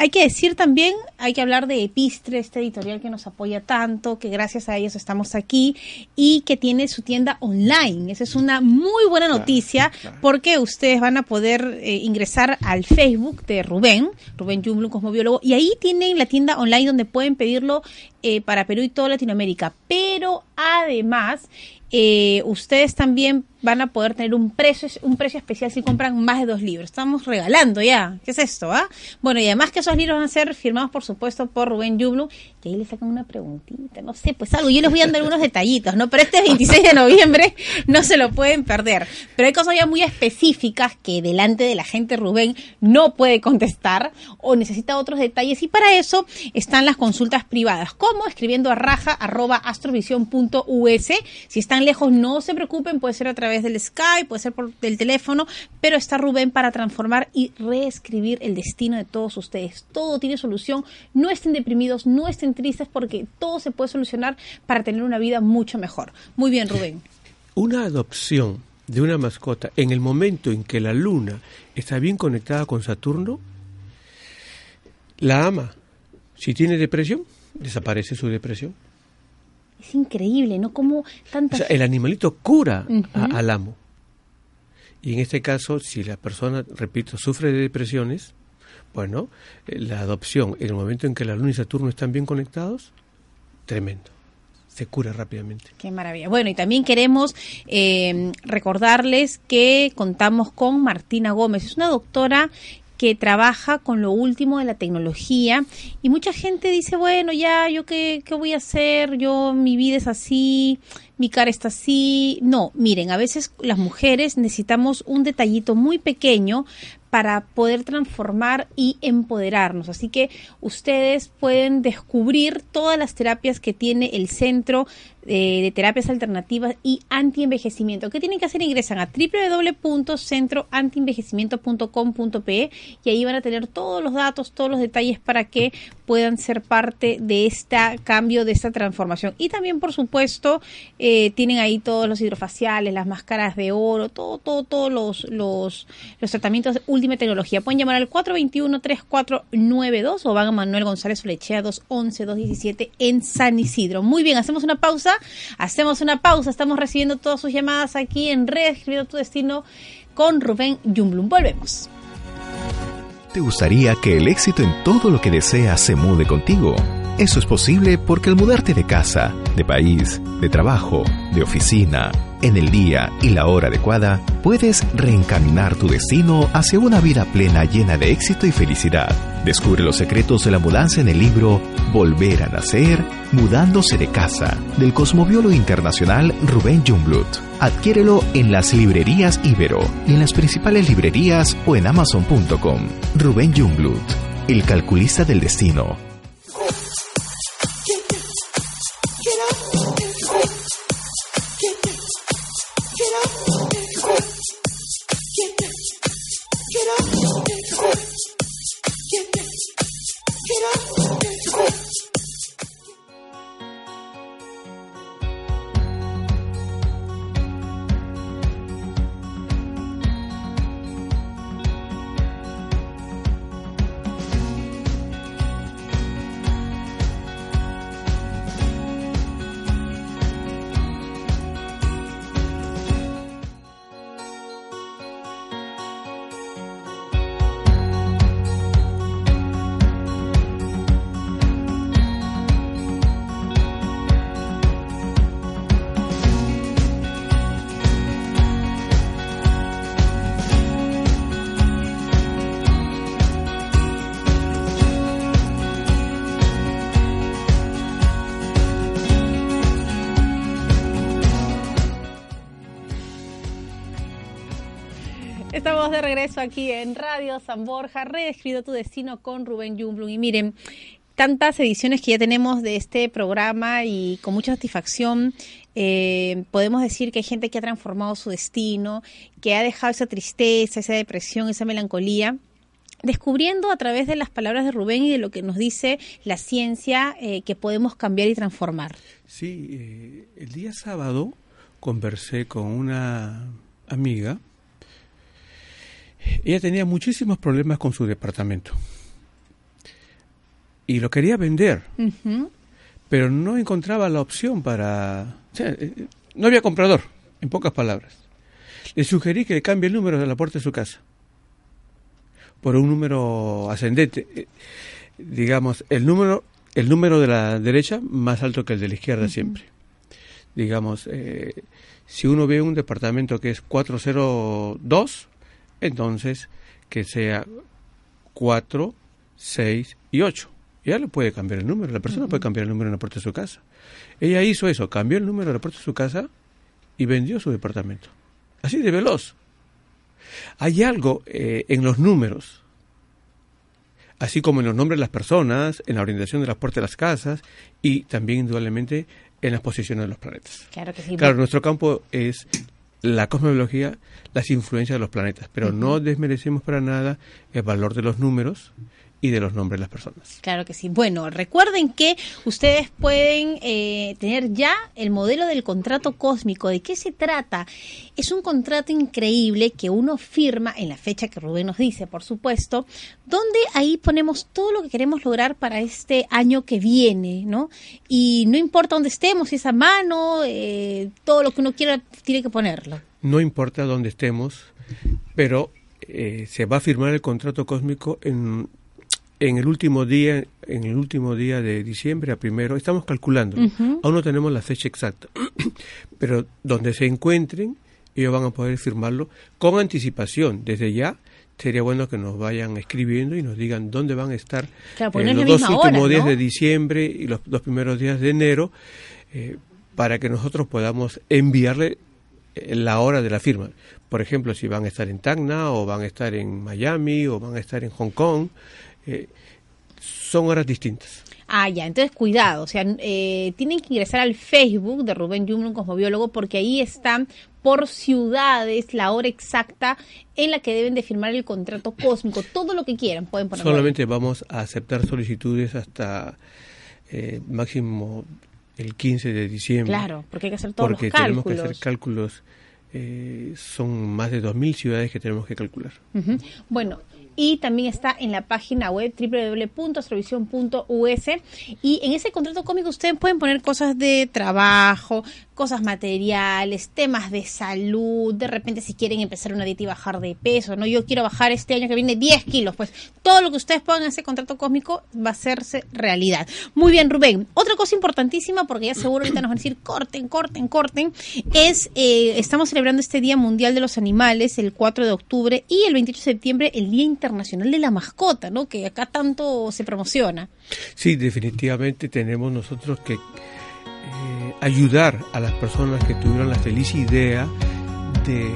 Hay que decir también, hay que hablar de Epistre, este editorial que nos apoya tanto, que gracias a ellos estamos aquí y que tiene su tienda online. Esa es una muy buena noticia porque ustedes van a poder eh, ingresar al Facebook de Rubén, Rubén Jumblum, cosmobiólogo, y ahí tienen la tienda online donde pueden pedirlo eh, para Perú y toda Latinoamérica. Pero además, eh, ustedes también van a poder tener un precio, un precio especial si compran más de dos libros. Estamos regalando ya. ¿Qué es esto? Ah? Bueno, y además que esos libros van a ser firmados, por supuesto, por Rubén Yublu. Y ahí le sacan una preguntita, no sé, pues algo. Yo les voy a dar algunos detallitos, ¿no? Pero este 26 de noviembre no se lo pueden perder. Pero hay cosas ya muy específicas que delante de la gente Rubén no puede contestar o necesita otros detalles. Y para eso están las consultas privadas. ¿Cómo? Escribiendo a raja arroba astrovision.us. Si están lejos, no se preocupen, puede ser a través del Skype, puede ser por el teléfono, pero está Rubén para transformar y reescribir el destino de todos ustedes. Todo tiene solución. No estén deprimidos, no estén tristes porque todo se puede solucionar para tener una vida mucho mejor. Muy bien, Rubén. Una adopción de una mascota en el momento en que la luna está bien conectada con Saturno, la ama. Si tiene depresión, desaparece su depresión. Es increíble, ¿no? Como tantas... O sea, el animalito cura al amo. Y en este caso, si la persona, repito, sufre de depresiones, bueno, eh, la adopción en el momento en que la Luna y Saturno están bien conectados, tremendo. Se cura rápidamente. Qué maravilla. Bueno, y también queremos eh, recordarles que contamos con Martina Gómez. Es una doctora que trabaja con lo último de la tecnología y mucha gente dice, bueno, ya, yo qué, qué voy a hacer, yo mi vida es así, mi cara está así. No, miren, a veces las mujeres necesitamos un detallito muy pequeño para poder transformar y empoderarnos. Así que ustedes pueden descubrir todas las terapias que tiene el Centro eh, de Terapias Alternativas y Antienvejecimiento. ¿Qué tienen que hacer? Ingresan a www.centroantienvejecimiento.com.pe y ahí van a tener todos los datos, todos los detalles para que puedan ser parte de este cambio, de esta transformación. Y también, por supuesto, eh, tienen ahí todos los hidrofaciales, las máscaras de oro, todo, todo, todos los, los, los tratamientos de última tecnología. Pueden llamar al 421-3492 o van a Manuel González Flechea 211-217 en San Isidro. Muy bien, hacemos una pausa Hacemos una pausa, estamos recibiendo todas sus llamadas aquí en Red, escribiendo tu destino con Rubén Jumblum. Volvemos. ¿Te gustaría que el éxito en todo lo que deseas se mude contigo? Eso es posible porque al mudarte de casa, de país, de trabajo, de oficina, en el día y la hora adecuada, puedes reencaminar tu destino hacia una vida plena llena de éxito y felicidad. Descubre los secretos de la mudanza en el libro Volver a Nacer, Mudándose de Casa, del cosmobiólogo internacional Rubén Jungblut. Adquiérelo en las librerías Ibero y en las principales librerías o en amazon.com. Rubén Jungblut, el calculista del destino regreso aquí en Radio San Borja, reescrito tu destino con Rubén Jumblum. Y miren, tantas ediciones que ya tenemos de este programa y con mucha satisfacción eh, podemos decir que hay gente que ha transformado su destino, que ha dejado esa tristeza, esa depresión, esa melancolía descubriendo a través de las palabras de Rubén y de lo que nos dice la ciencia eh, que podemos cambiar y transformar. Sí, eh, el día sábado conversé con una amiga ella tenía muchísimos problemas con su departamento. Y lo quería vender. Pero no encontraba la opción para... Eh, no había comprador, en pocas palabras. Le sugerí que cambie el número de la puerta de su casa por un número ascendente. Eh, digamos, el número, el número de la derecha más alto que el de la izquierda siempre. digamos, eh, si uno ve un departamento que es 402, entonces que sea 4, 6 y 8. Ya le puede cambiar el número, la persona puede cambiar el número en la puerta de su casa. Ella hizo eso, cambió el número de la puerta de su casa y vendió su departamento. Así de veloz. Hay algo eh, en los números, así como en los nombres de las personas, en la orientación de las puertas de las casas y también indudablemente en las posiciones de los planetas. Claro que sí. Claro, nuestro campo es la cosmobiología, las influencias de los planetas, pero no desmerecemos para nada el valor de los números y de los nombres de las personas. Claro que sí. Bueno, recuerden que ustedes pueden eh, tener ya el modelo del contrato cósmico. ¿De qué se trata? Es un contrato increíble que uno firma en la fecha que Rubén nos dice, por supuesto, donde ahí ponemos todo lo que queremos lograr para este año que viene, ¿no? Y no importa dónde estemos, si es a mano, eh, todo lo que uno quiera tiene que ponerlo. No importa dónde estemos, pero eh, se va a firmar el contrato cósmico en en el último día, en el último día de diciembre a primero, estamos calculando, aún no tenemos la fecha exacta, pero donde se encuentren, ellos van a poder firmarlo con anticipación, desde ya. Sería bueno que nos vayan escribiendo y nos digan dónde van a estar en los dos últimos días de diciembre y los dos primeros días de enero, eh, para que nosotros podamos enviarle eh, la hora de la firma. Por ejemplo, si van a estar en Tacna o van a estar en Miami o van a estar en Hong Kong, eh, son horas distintas. Ah, ya, entonces cuidado, o sea, eh, tienen que ingresar al Facebook de Rubén Yumno, un cosmobiólogo, porque ahí están por ciudades la hora exacta en la que deben de firmar el contrato cósmico, todo lo que quieran, pueden poner. Solamente vamos a aceptar solicitudes hasta eh, máximo el 15 de diciembre. Claro, porque hay que hacer todos porque los cálculos. tenemos que hacer cálculos. Eh, son más de 2.000 ciudades que tenemos que calcular. Bueno, y también está en la página web www.astrovision.us y en ese contrato cómico ustedes pueden poner cosas de trabajo, cosas materiales, temas de salud, de repente si quieren empezar una dieta y bajar de peso, no yo quiero bajar este año que viene 10 kilos, pues todo lo que ustedes pongan en ese contrato cósmico va a hacerse realidad. Muy bien, Rubén. Otra cosa importantísima, porque ya seguro ahorita nos van a decir corten, corten, corten, es eh, estamos celebrando este Día Mundial de los Animales el 4 de octubre y el 28 de septiembre el Día Internacional Internacional de la Mascota, ¿no? Que acá tanto se promociona. Sí, definitivamente tenemos nosotros que eh, ayudar a las personas que tuvieron la feliz idea de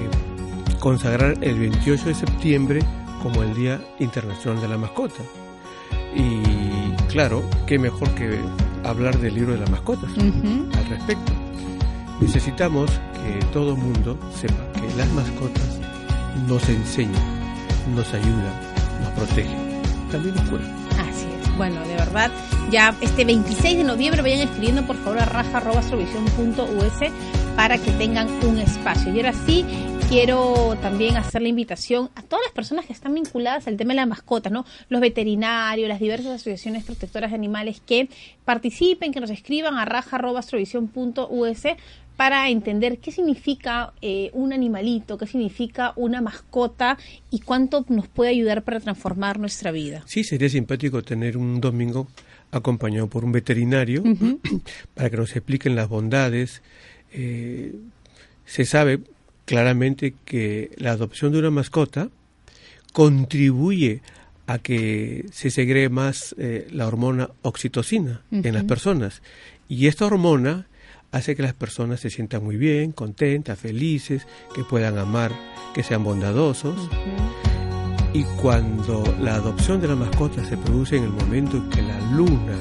consagrar el 28 de septiembre como el Día Internacional de la Mascota. Y claro, qué mejor que hablar del libro de las mascotas al respecto. Necesitamos que todo mundo sepa que las mascotas nos enseñan nos ayuda, nos protege, también nos cura. Así es. Bueno, de verdad, ya este 26 de noviembre vayan escribiendo por favor a raja.astrovision.us para que tengan un espacio. Y ahora sí, quiero también hacer la invitación a todas las personas que están vinculadas al tema de las mascotas, ¿no? Los veterinarios, las diversas asociaciones protectoras de animales que participen, que nos escriban a raja.astrovision.us para entender qué significa eh, un animalito, qué significa una mascota y cuánto nos puede ayudar para transformar nuestra vida. Sí, sería simpático tener un domingo acompañado por un veterinario para que nos expliquen las bondades. Eh, se sabe claramente que la adopción de una mascota contribuye a que se segregue más eh, la hormona oxitocina en las personas. Y esta hormona hace que las personas se sientan muy bien, contentas, felices, que puedan amar, que sean bondadosos. Y cuando la adopción de la mascota se produce en el momento en que la luna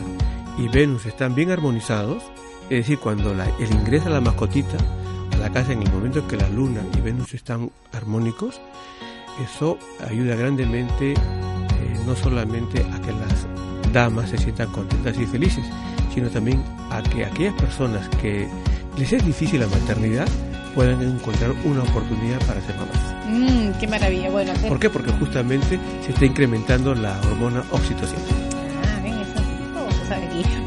y Venus están bien armonizados, es decir, cuando el ingreso a la mascotita a la casa en el momento en que la luna y Venus están armónicos, eso ayuda grandemente eh, no solamente a que las damas se sientan contentas y felices, sino también a que aquellas personas que les es difícil la maternidad puedan encontrar una oportunidad para ser mamás. Mm, qué maravilla. Bueno, ¿por qué? Porque justamente se está incrementando la hormona oxitocina.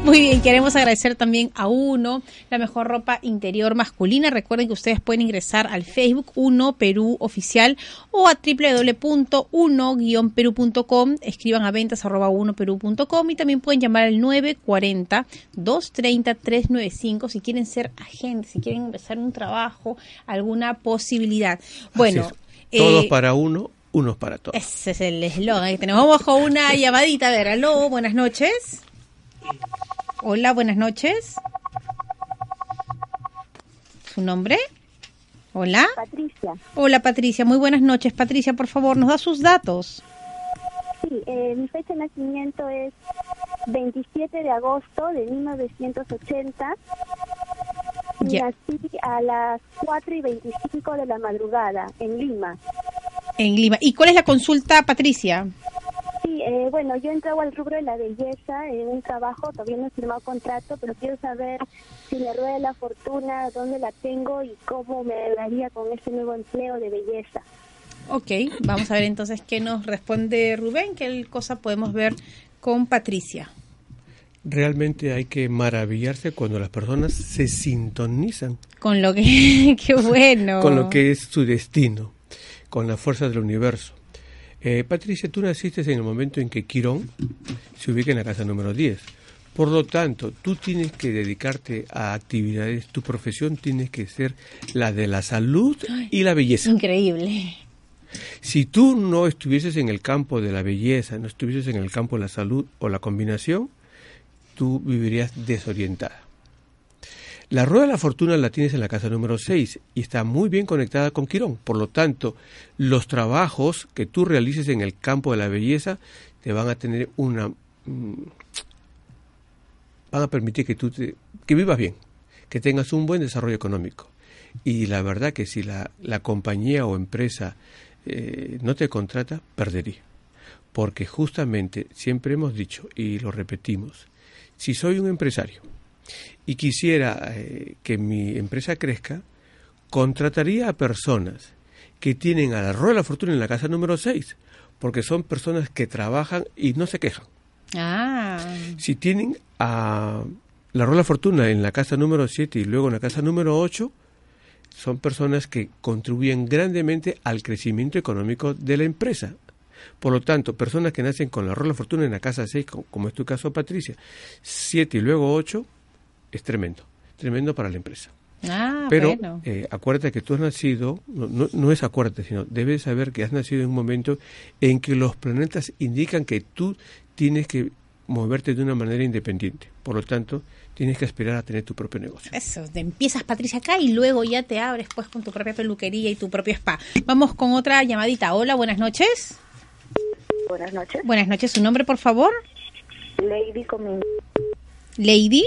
Muy bien, queremos agradecer también a Uno, la mejor ropa interior masculina. Recuerden que ustedes pueden ingresar al Facebook Uno Perú Oficial o a www.uno-perú.com. Escriban a ventas arroba unoperú.com y también pueden llamar al 940-230-395 si quieren ser agentes, si quieren empezar un trabajo, alguna posibilidad. Bueno. Todos eh, para uno, unos para todos. Ese es el eslogan que tenemos. Vamos con una llamadita. A ver, aló, buenas noches. Hola, buenas noches. ¿Su nombre? Hola. Patricia. Hola, Patricia. Muy buenas noches. Patricia, por favor, nos da sus datos. Sí, eh, mi fecha de nacimiento es 27 de agosto de 1980. Y así a las 4 y 25 de la madrugada en Lima en Lima. ¿Y cuál es la consulta, Patricia? Sí, eh, bueno, yo entrado al rubro de la belleza en un trabajo, todavía no he firmado contrato, pero quiero saber si me rueda la fortuna, dónde la tengo y cómo me daría con este nuevo empleo de belleza. Ok, vamos a ver entonces qué nos responde Rubén, qué cosa podemos ver con Patricia. Realmente hay que maravillarse cuando las personas se sintonizan. Con lo que, qué bueno. con lo que es su destino con la fuerza del universo. Eh, Patricia, tú naciste en el momento en que Quirón se ubica en la casa número 10. Por lo tanto, tú tienes que dedicarte a actividades, tu profesión tiene que ser la de la salud y la belleza. Increíble. Si tú no estuvieses en el campo de la belleza, no estuvieses en el campo de la salud o la combinación, tú vivirías desorientada. La rueda de la fortuna la tienes en la casa número 6 y está muy bien conectada con Quirón. Por lo tanto, los trabajos que tú realices en el campo de la belleza te van a tener una... Mm, van a permitir que tú te, que vivas bien, que tengas un buen desarrollo económico. Y la verdad que si la, la compañía o empresa eh, no te contrata, perdería. Porque justamente siempre hemos dicho, y lo repetimos, si soy un empresario y quisiera eh, que mi empresa crezca, contrataría a personas que tienen a la rueda de la fortuna en la casa número 6, porque son personas que trabajan y no se quejan. Ah. Si tienen a la rueda de la fortuna en la casa número 7 y luego en la casa número 8, son personas que contribuyen grandemente al crecimiento económico de la empresa. Por lo tanto, personas que nacen con la rueda de la fortuna en la casa 6, como es tu caso, Patricia, 7 y luego 8, es tremendo, tremendo para la empresa. Ah, Pero eh, acuérdate que tú has nacido, no, no, es acuérdate, sino debes saber que has nacido en un momento en que los planetas indican que tú tienes que moverte de una manera independiente. Por lo tanto, tienes que aspirar a tener tu propio negocio. Eso, te empiezas Patricia acá y luego ya te abres pues con tu propia peluquería y tu propio spa. Vamos con otra llamadita. Hola, buenas noches. Buenas noches. Buenas noches, ¿su nombre por favor? Lady Comín. Lady.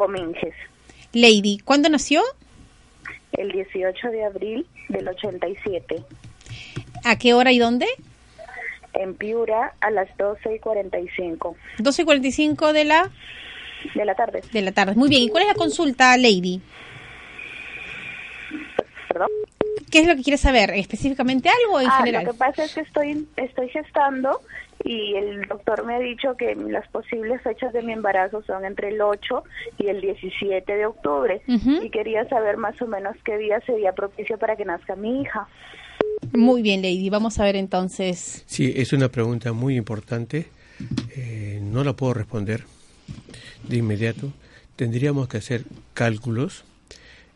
Cominges. Lady, ¿cuándo nació? El 18 de abril del 87. ¿A qué hora y dónde? En Piura a las 12 y 45. 12 y 45 de la... De la tarde. De la tarde. Muy bien. ¿Y cuál es la consulta, Lady? ¿Perdón? ¿Qué es lo que quieres saber? ¿Específicamente algo o en ah, general? Lo que pasa es que estoy, estoy gestando y el doctor me ha dicho que las posibles fechas de mi embarazo son entre el 8 y el 17 de octubre y quería saber más o menos qué día sería propicio para que nazca mi hija. Muy bien, Lady. Vamos a ver entonces. Sí, es una pregunta muy importante. Eh, no la puedo responder de inmediato. Tendríamos que hacer cálculos.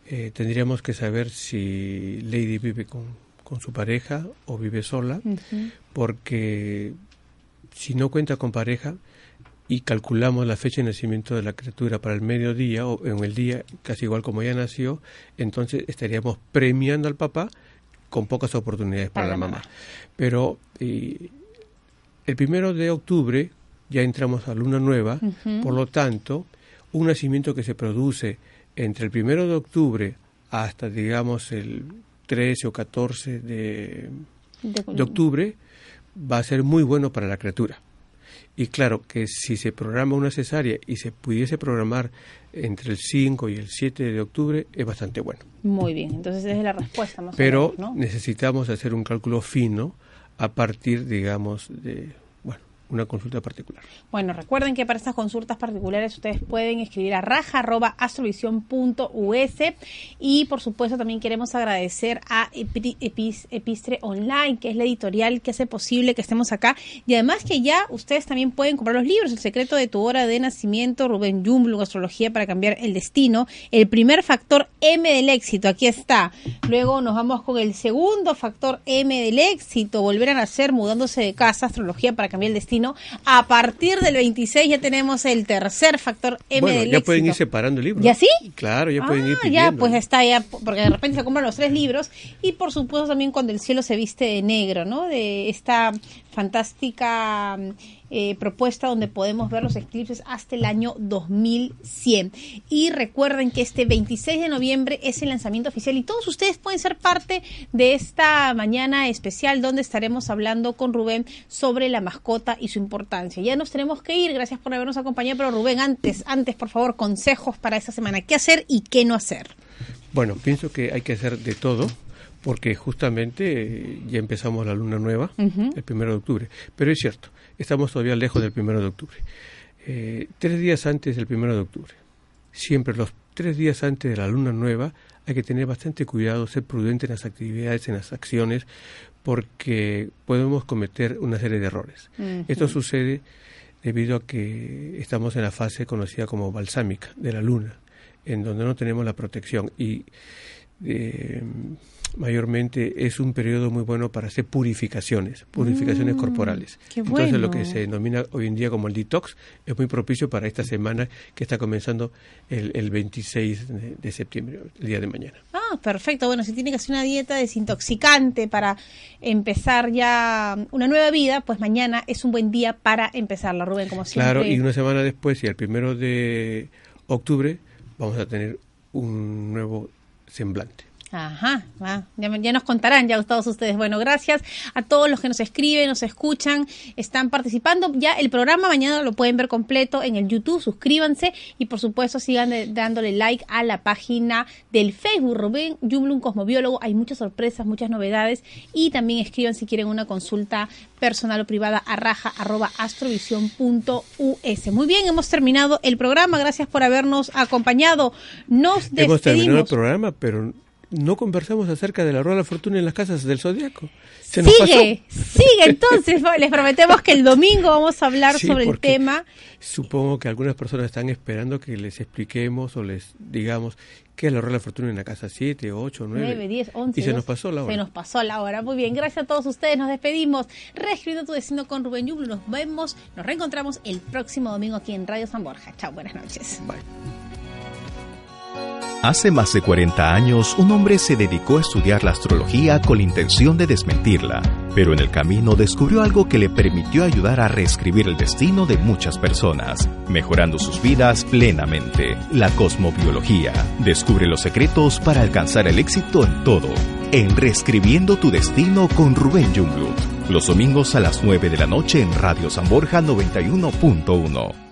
Eh, tendríamos que saber si Lady vive con, con su pareja o vive sola, porque si no cuenta con pareja y calculamos la fecha de nacimiento de la criatura para el mediodía o en el día, casi igual como ya nació, entonces estaríamos premiando al papá con pocas oportunidades para, la mamá. Pero el primero de octubre ya entramos a luna nueva, por lo tanto, un nacimiento que se produce entre el primero de octubre hasta, digamos, el 13 o 14 de, de octubre, va a ser muy bueno para la criatura. Y claro que si se programa una cesárea y se pudiese programar entre el 5 y el 7 de octubre, es bastante bueno. Muy bien, entonces esa es la respuesta más Pero o menos, necesitamos hacer un cálculo fino a partir, digamos, de, una consulta particular. Bueno, recuerden que para estas consultas particulares ustedes pueden escribir a raja.astrovision.us y por supuesto también queremos agradecer a Epistre Online, que es la editorial que hace posible que estemos acá y además que ya ustedes también pueden comprar los libros, El secreto de tu hora de nacimiento, Rubén Jumblum, Astrología para cambiar el destino, el primer factor M del éxito, aquí está. Luego nos vamos con el segundo factor M del éxito, volver a nacer mudándose de casa, Astrología para cambiar el destino a partir del 26 ya tenemos el tercer factor M bueno, ya pueden ir separando el libro. ¿Ya sí? Claro, ya pueden ir ah, Ya, pues está ya, porque de repente se compran los tres libros y por supuesto también cuando el cielo se viste de negro, ¿no? De esta fantástica eh, propuesta donde podemos ver los eclipses hasta el año 2100. Y recuerden que este 26 de noviembre es el lanzamiento oficial y todos ustedes pueden ser parte de esta mañana especial donde estaremos hablando con Rubén sobre la mascota y su importancia. Ya nos tenemos que ir, gracias por habernos acompañado, pero Rubén, antes, antes, por favor, consejos para esta semana. ¿Qué hacer y qué no hacer? Bueno, pienso que hay que hacer de todo porque justamente eh, ya empezamos la luna nueva el primero de octubre. Pero es cierto, estamos todavía lejos del primero de octubre. Eh, tres días antes del primero de octubre, siempre los tres días antes de la luna nueva, hay que tener bastante cuidado, ser prudente en las actividades, en las acciones, porque podemos cometer una serie de errores. Esto sucede debido a que estamos en la fase conocida como balsámica de la luna, en donde no tenemos la protección y eh, mayormente es un periodo muy bueno para hacer purificaciones, purificaciones mm, corporales. Entonces lo que se denomina hoy en día como el detox es muy propicio para esta semana que está comenzando el, el 26 de, septiembre, el día de mañana. Ah, perfecto. Bueno, si tiene que hacer una dieta desintoxicante para empezar ya una nueva vida, pues mañana es un buen día para empezarla, Rubén, como siempre. Claro, y una semana después, y el primero de octubre, vamos a tener un nuevo semblante. Ajá, ya, nos contarán ya todos ustedes. Bueno, gracias a todos los que nos escriben, nos escuchan, están participando. Ya el programa mañana lo pueden ver completo en el YouTube, suscríbanse y por supuesto sigan dándole like a la página del Facebook Rubén Jumblum Cosmobiólogo. Hay muchas sorpresas, muchas novedades y también escriban si quieren una consulta personal o privada a raja arroba Muy bien, hemos terminado el programa. Gracias por habernos acompañado. Nos despedimos. Hemos terminado el programa, pero no conversamos acerca de la rueda de la fortuna en las casas del zodiaco. Sigue, sigue entonces. les prometemos que el domingo vamos a hablar sobre el tema. Supongo que algunas personas están esperando que les expliquemos o les digamos qué es la rueda de la fortuna en la casa 7, 8, 9. 9, 10, 11. Y se nos pasó la hora. Se nos pasó la hora. Muy bien, gracias a todos ustedes. Nos despedimos. Reescribiendo tu destino con Rubén Yublo. Nos vemos, nos reencontramos el próximo domingo aquí en Radio San Borja. Chao, buenas noches. Bye. Hace más de 40 años, un hombre se dedicó a estudiar la astrología con la intención de desmentirla, pero en el camino descubrió algo que le permitió ayudar a reescribir el destino de muchas personas, mejorando sus vidas plenamente. La cosmobiología. Descubre los secretos para alcanzar el éxito en todo. En Reescribiendo tu Destino con Rubén Jungblut. Los domingos a las 9 de la noche en Radio San Borja 91.1.